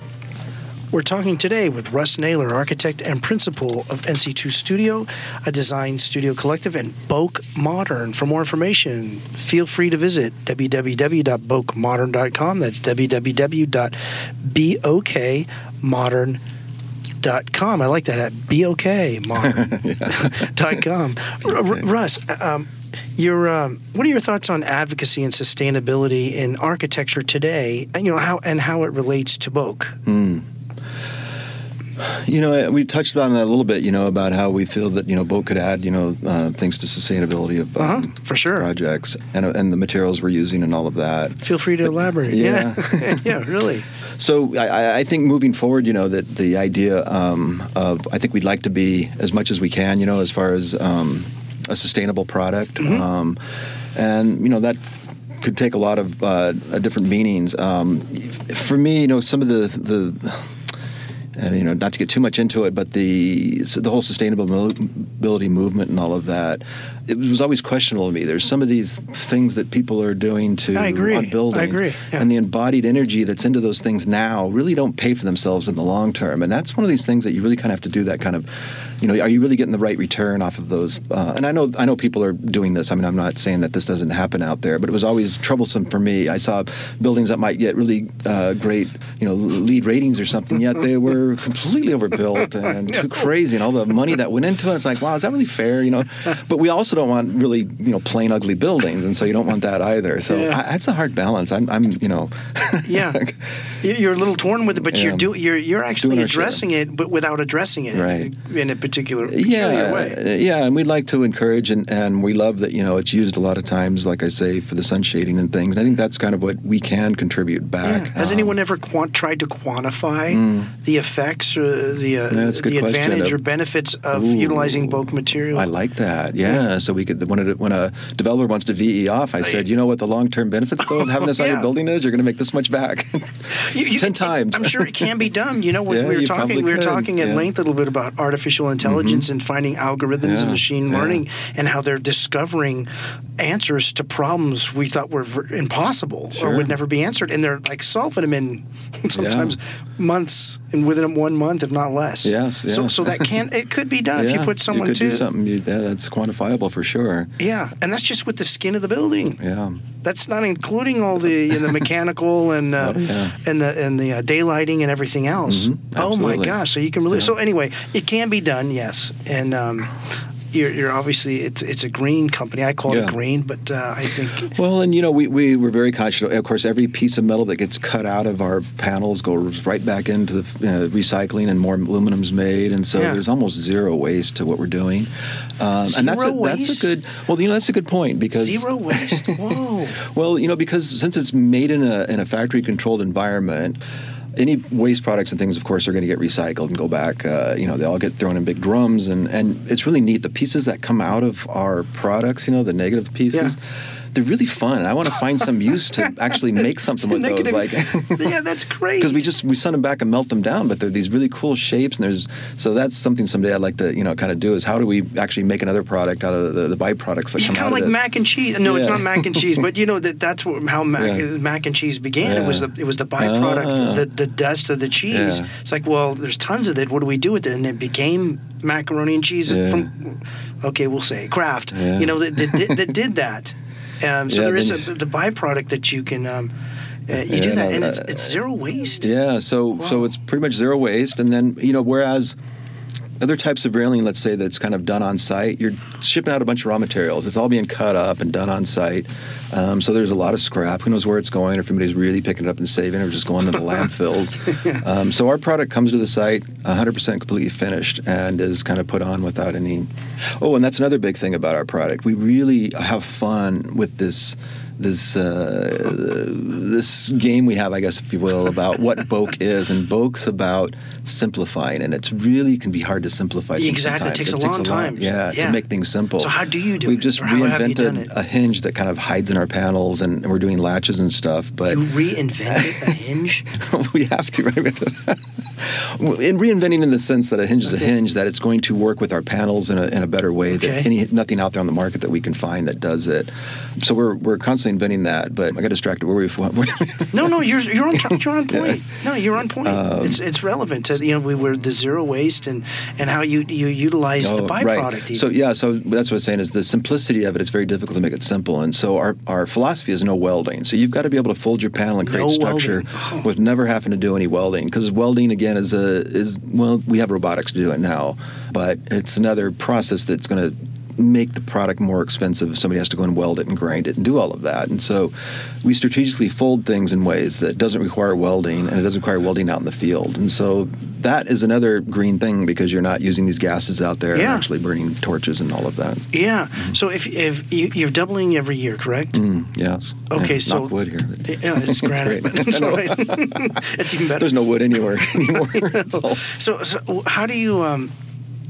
We're talking today with Russ Naylor, architect and principal of NC2 Studio, a design studio collective, and BOK Modern. For more information, feel free to visit www.bokmodern.com. That's www.bokmodern.com. I like that at bokmodern.com. R- R- Russ, um, your um, what are your thoughts on advocacy and sustainability in architecture today? And you know how and how it relates to BOK. You know, we touched on that a little bit. You know, about how we feel that you know BOK could add you know uh, things to sustainability of Uh-huh, um, for sure. projects and and the materials we're using and all of that. Feel free to elaborate. yeah. Yeah, yeah, really. So I- I, I think moving forward, you know, that the idea um, of I think we'd like to be as much as we can, you know, as far as um, a sustainable product, Mm-hmm. um, and you know that could take a lot of uh, different meanings. Um, for me, you know, some of the the and you know, not to get too much into it, but the the whole sustainability movement and all of that, it was always questionable to me. There's some of these things that people are doing to I agree. on I buildings, agree, yeah. and the embodied energy that's into those things now really don't pay for themselves in the long term. And that's one of these things that you really kind of have to do that kind of, you know, are you really getting the right return off of those? Uh, and I know I know people are doing this. I mean, I'm not saying that this doesn't happen out there, but it was always troublesome for me. I saw buildings that might get really uh, great, you know, LEED ratings or something, yet they were completely overbuilt and too crazy, and all the money that went into it. It's like, wow, is that really fair? You know, but we also don't want really, you know, plain ugly buildings, and so you don't want that either. So Yeah. I, that's a hard balance. I'm, I'm you know, Yeah, You- you're a little torn with it, but you're Yeah. do, you're you're actually our share. addressing it, but without addressing it Right. a particular yeah, way. yeah, and we'd like to encourage, and, and we love that you know it's used a lot of times, like I say, for the sun shading and things. And I think that's kind of what we can contribute back. Yeah. Has Um, anyone ever quant- tried to quantify the effects or the uh. Yeah, that's a good the advantage Uh, or benefits of Ooh. utilizing BOK material? I like that. Yeah. So we could when a, when a developer wants to VE off, I said, you know what the long term benefits though of having this on your building is, you're going to make this much back. You- you- Ten times. I'm sure it can be done. You know, when Yeah, we were talking, we were could, talking at yeah. Length a little bit about artificial intelligence and finding algorithms and Yeah, machine yeah. learning and how they're discovering answers to problems we thought were impossible or would never be answered, and they're like solving them in sometimes months and within one month, if not less. Yes, So, so that can it could be done if you put someone could to do something you, yeah, that's quantifiable for sure. Yeah, and that's just with the skin of the building. Yeah. That's not including all the the mechanical and uh, Oh, yeah. and the and the uh, daylighting and everything else. Mhm, oh my gosh! So you can really so anyway, it can be done, yes. And um, you're, you're obviously it's it's a green company. I call Yeah. it green, but uh, I think Well, and you know, we, we were very conscious. Of course, every piece of metal that gets cut out of our panels goes right back into the uh, recycling, and more aluminum's made, and so Yeah. there's almost zero waste to what we're doing. Um, and that's a, Zero that's a good. Well, you know, that's a good point because zero waste. Whoa. Well, you know, because since it's made in a in a factory controlled environment. Any waste products and things, of course, are going to get recycled and go back. Uh, you know, they all get thrown in big drums, and, and it's really neat. The pieces that come out of our products, you know, the negative pieces, they're really fun. I want to find some use to actually make something with those. Like, yeah, that's great. because we just we send them back and melt them down, but they're these really cool shapes, and there's so that's something someday I'd like to you know kind of do is how do we actually make another product out of the, the byproducts that Yeah, come kind out of like of this? mac and cheese. No, it's not mac and cheese, but you know that that's what, how mac, Yeah. mac and cheese began. It was the it was the byproduct, Ah. the the dust of the cheese. Yeah. It's like, well, there's tons of it. What do we do with it? And it became macaroni and cheese Yeah. from, okay, we'll say Kraft. Yeah. You know that that, that did that. Um, so Yeah, there is a, the byproduct that you can. Um, uh, you do that, and it's, it's zero waste. Yeah, so so it's pretty much zero waste, and then you know whereas other types of railing, let's say that's kind of done on site, you're shipping out a bunch of raw materials. It's all being cut up and done on site. Um, so there's a lot of scrap. Who knows where it's going? If anybody's really picking it up and saving it, or just going to the landfills. Um, so our product comes to the site 100% completely finished and is kind of put on without any. Oh, and that's another big thing about our product. We really have fun with this this uh, this game we have, I guess, if you will, about what BOK is, and BOK's about simplifying, and it's really can be hard to simplify. things Exactly. It sometimes. takes a long time. yeah, Yeah. to make things simple. So how do you do We've it? just Or how have you done reinvented it? a hinge that kind of hides in our panels, and, and we're doing latches and stuff. But You reinvented a hinge. we have to, right? in reinventing in the sense that a hinge is a hinge, that it's going to work with our panels in a, in a better way. Okay. That any nothing out there on the market that we can find that does it. So we're we're constantly inventing that. But I got distracted. Where we? No, no, you're you're on t- you're on point. No, you're on point. Um, it's it's relevant to you know we were the zero waste and and how you you utilize the Oh, byproduct. Right. So yeah, so that's what I was saying is the simplicity of it. It's very difficult to make it simple, and so our, our philosophy is no welding. So you've got to be able to fold your panel and create No structure. Oh. with never having to do any welding. Because welding again is a is well we have robotics to do it now, but it's another process that's going to make the product more expensive if somebody has to go and weld it and grind it and do all of that. And so we strategically fold things in ways that doesn't require welding and it doesn't require welding out in the field. And so that is another green thing because you're not using these gases out there and actually burning torches and all of that. yeah. So if if you, you're doubling every year, correct? Mm, yes. Okay, Yeah, so- knock wood here. but- Yeah, it's granite. great. it's it's even better. There's no wood anywhere anymore. So, so how do you um,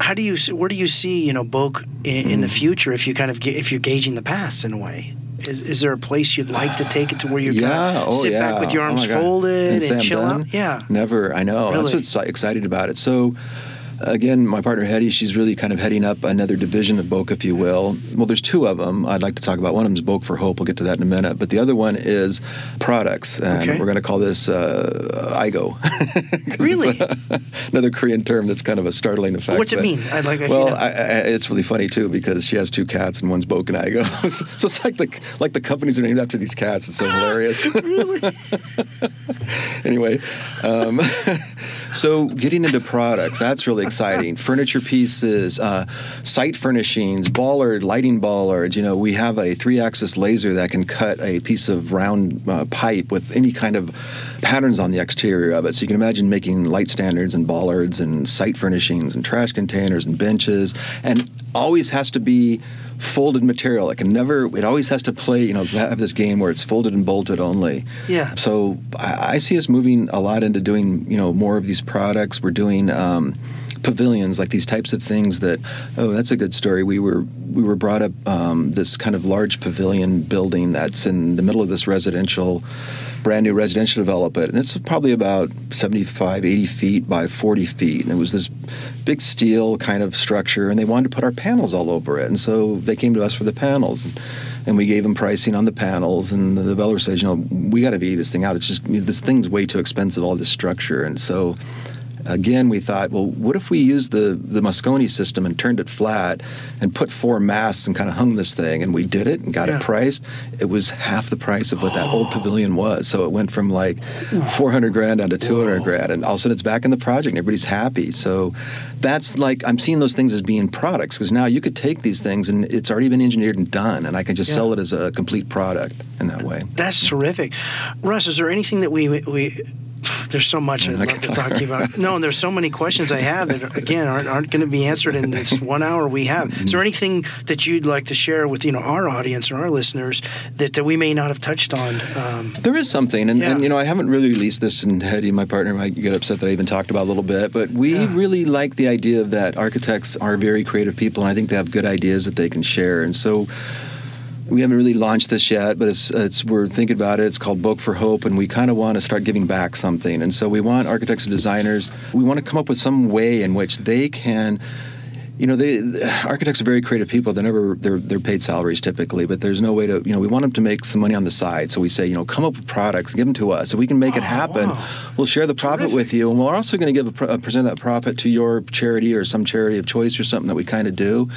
how do you see, where do you see you know BOK in, in the future if you kind of if you're gauging the past in a way? Is, is there a place you'd like to take it to where you yeah. kind of oh, sit yeah. back with your Oh, arms God. folded and, I'm chill done? out? Yeah. Never. I know. Really? That's what's excited about it. So, again, my partner Hetty, she's really kind of heading up another division of BOK, if you will. Well, there's two of them. I'd like to talk about. One of them is BOK for Hope. We'll get to that in a minute. But the other one is products, and Okay. we're going to call this uh, IGO. Really? a- another Korean term that's kind of a startling effect. What's it mean? I'd like Well. I, I, it's really funny too because she has two cats and one's BOK and Igo. so, so it's like the like the companies are named after these cats. It's so hilarious. Really? anyway, um, so getting into products that's really exciting. Furniture pieces, uh, site furnishings, bollard, lighting bollards. You know, we have a three-axis laser that can cut a piece of round uh, pipe with any kind of patterns on the exterior of it. So you can imagine making light standards and bollards and site furnishings and trash containers and benches, and always has to be folded material. It can never. It always has to play. You know, have this game where it's folded and bolted only. Yeah. So I, I see us moving a lot into doing you know more of these products. We're doing. Um, pavilions like these types of things that oh that's a good story we were we were brought up um, this kind of large pavilion building that's in the middle of this residential brand new residential development and it's probably about 75 80 feet by 40 feet. And it was this big steel kind of structure and they wanted to put our panels all over it. And so they came to us for the panels and, we gave them pricing on the panels. And the developer says you know we got to V this thing out. It's just this thing's way too expensive all this structure. And so again, we thought, well, what if we used the the Moscone system and turned it flat and put four masts and kind of hung this thing? And we did it and got Yeah. it priced. It was half the price of what that old oh. pavilion was. So it went from like 400 grand down to 200 grand, and all of a sudden it's back in the project and everybody's happy. So that's like I'm seeing those things as being products because now you could take these things and it's already been engineered and done, and I can just Yeah. sell it as a complete product in that way. That's terrific. Russ, is there anything that we we there's so much I'd love to talk to you about. No, and there's so many questions I have that again aren't, aren't going to be answered in this one hour we have. Is there anything that you'd like to share with you know our audience and our listeners that, that we may not have touched on? Um, There is something, and, Yeah. and you know, I haven't really released this, and Hetty, my partner, might get upset that I even talked about it a little bit. But we Yeah. really like the idea of that architects are very creative people, and I think they have good ideas that they can share. And so, we haven't really launched this yet, but it's, it's we're thinking about it. It's called BOK for Hope, and we kind of want to start giving back something. And so, we want architects and designers. We want to come up with some way in which they can you know, they, architects are very creative people. They're never they're they're paid salaries typically, but there's no way to you know we want them to make some money on the side. So we say you know come up with products, give them to us. If we can make it Oh, happen, wow. we'll share the profit Terrific. with you, and we're also going to give a, a percent of that profit to your charity or some charity of choice or something that we kind of do.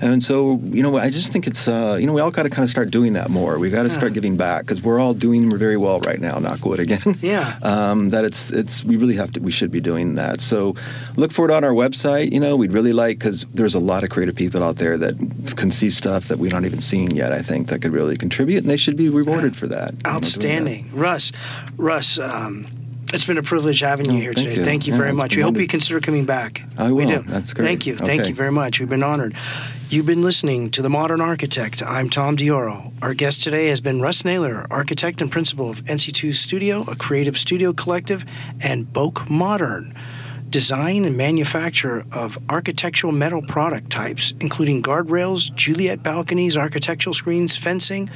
And so you know I just think it's uh, you know we all got to kind of start doing that more. We got to start giving back because we're all doing very well right now. Knock wood again. Yeah. um, that it's it's we really have to we should be doing that. So look for it on our website. You know, we'd really like because there's a lot of creative people out there that can see stuff that we don't even seen yet. I think that could really contribute, and they should be rewarded for that. you know, that. Outstanding, Russ. Russ, um, it's been a privilege having you Oh, here thank today. you. Thank you Yeah, very much. We hope you consider coming back. I We will. do. That's great. Thank you. Thank you very much. We've been honored. You've been listening to The Modern Architect. I'm Tom Dioro. Our guest today has been Russ Naylor, architect and principal of NC2 Studio, a creative studio collective, and BOK Modern design and manufacture of architectural metal product types, including guardrails, Juliet balconies, architectural screens, fencing,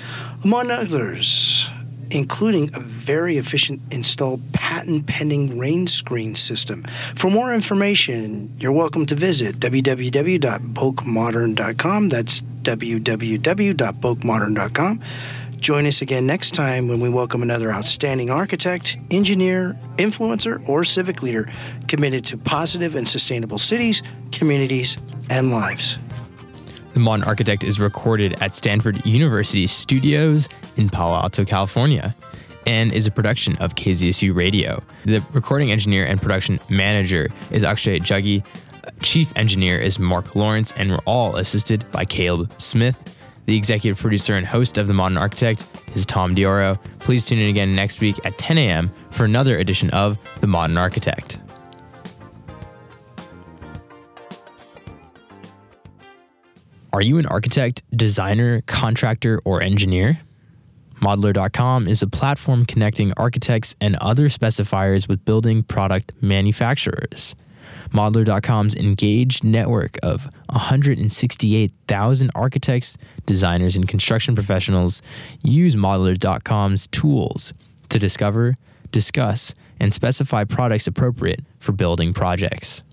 among others, including a very efficient installed patent pending rain screen system. For more information, you're welcome to visit www.bokmodern.com. That's www.bokmodern.com. Join us again next time when we welcome another outstanding architect, engineer, influencer, or civic leader committed to positive and sustainable cities, communities, and lives. The Modern Architect is recorded at Stanford University Studios in Palo Alto, California, and is a production of KZSU Radio. The recording engineer and production manager is Akshay Juggy. Chief engineer is Mark Lawrence, and we're all assisted by Caleb Smith. The executive producer and host of The Modern Architect is Tom Dioro. Please tune in again next week at 10 a.m. for another edition of The Modern Architect. Are you an architect, designer, contractor, or engineer? Modlar.com is a platform connecting architects and other specifiers with building product manufacturers. Modlar.com's engaged network of 168,000 architects, designers, and construction professionals use Modlar.com's tools to discover, discuss, and specify products appropriate for building projects.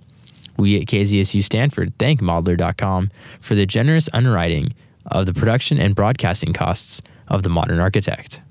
We at KZSU Stanford thank Modlar.com for the generous underwriting of the production and broadcasting costs of The Modern Architect.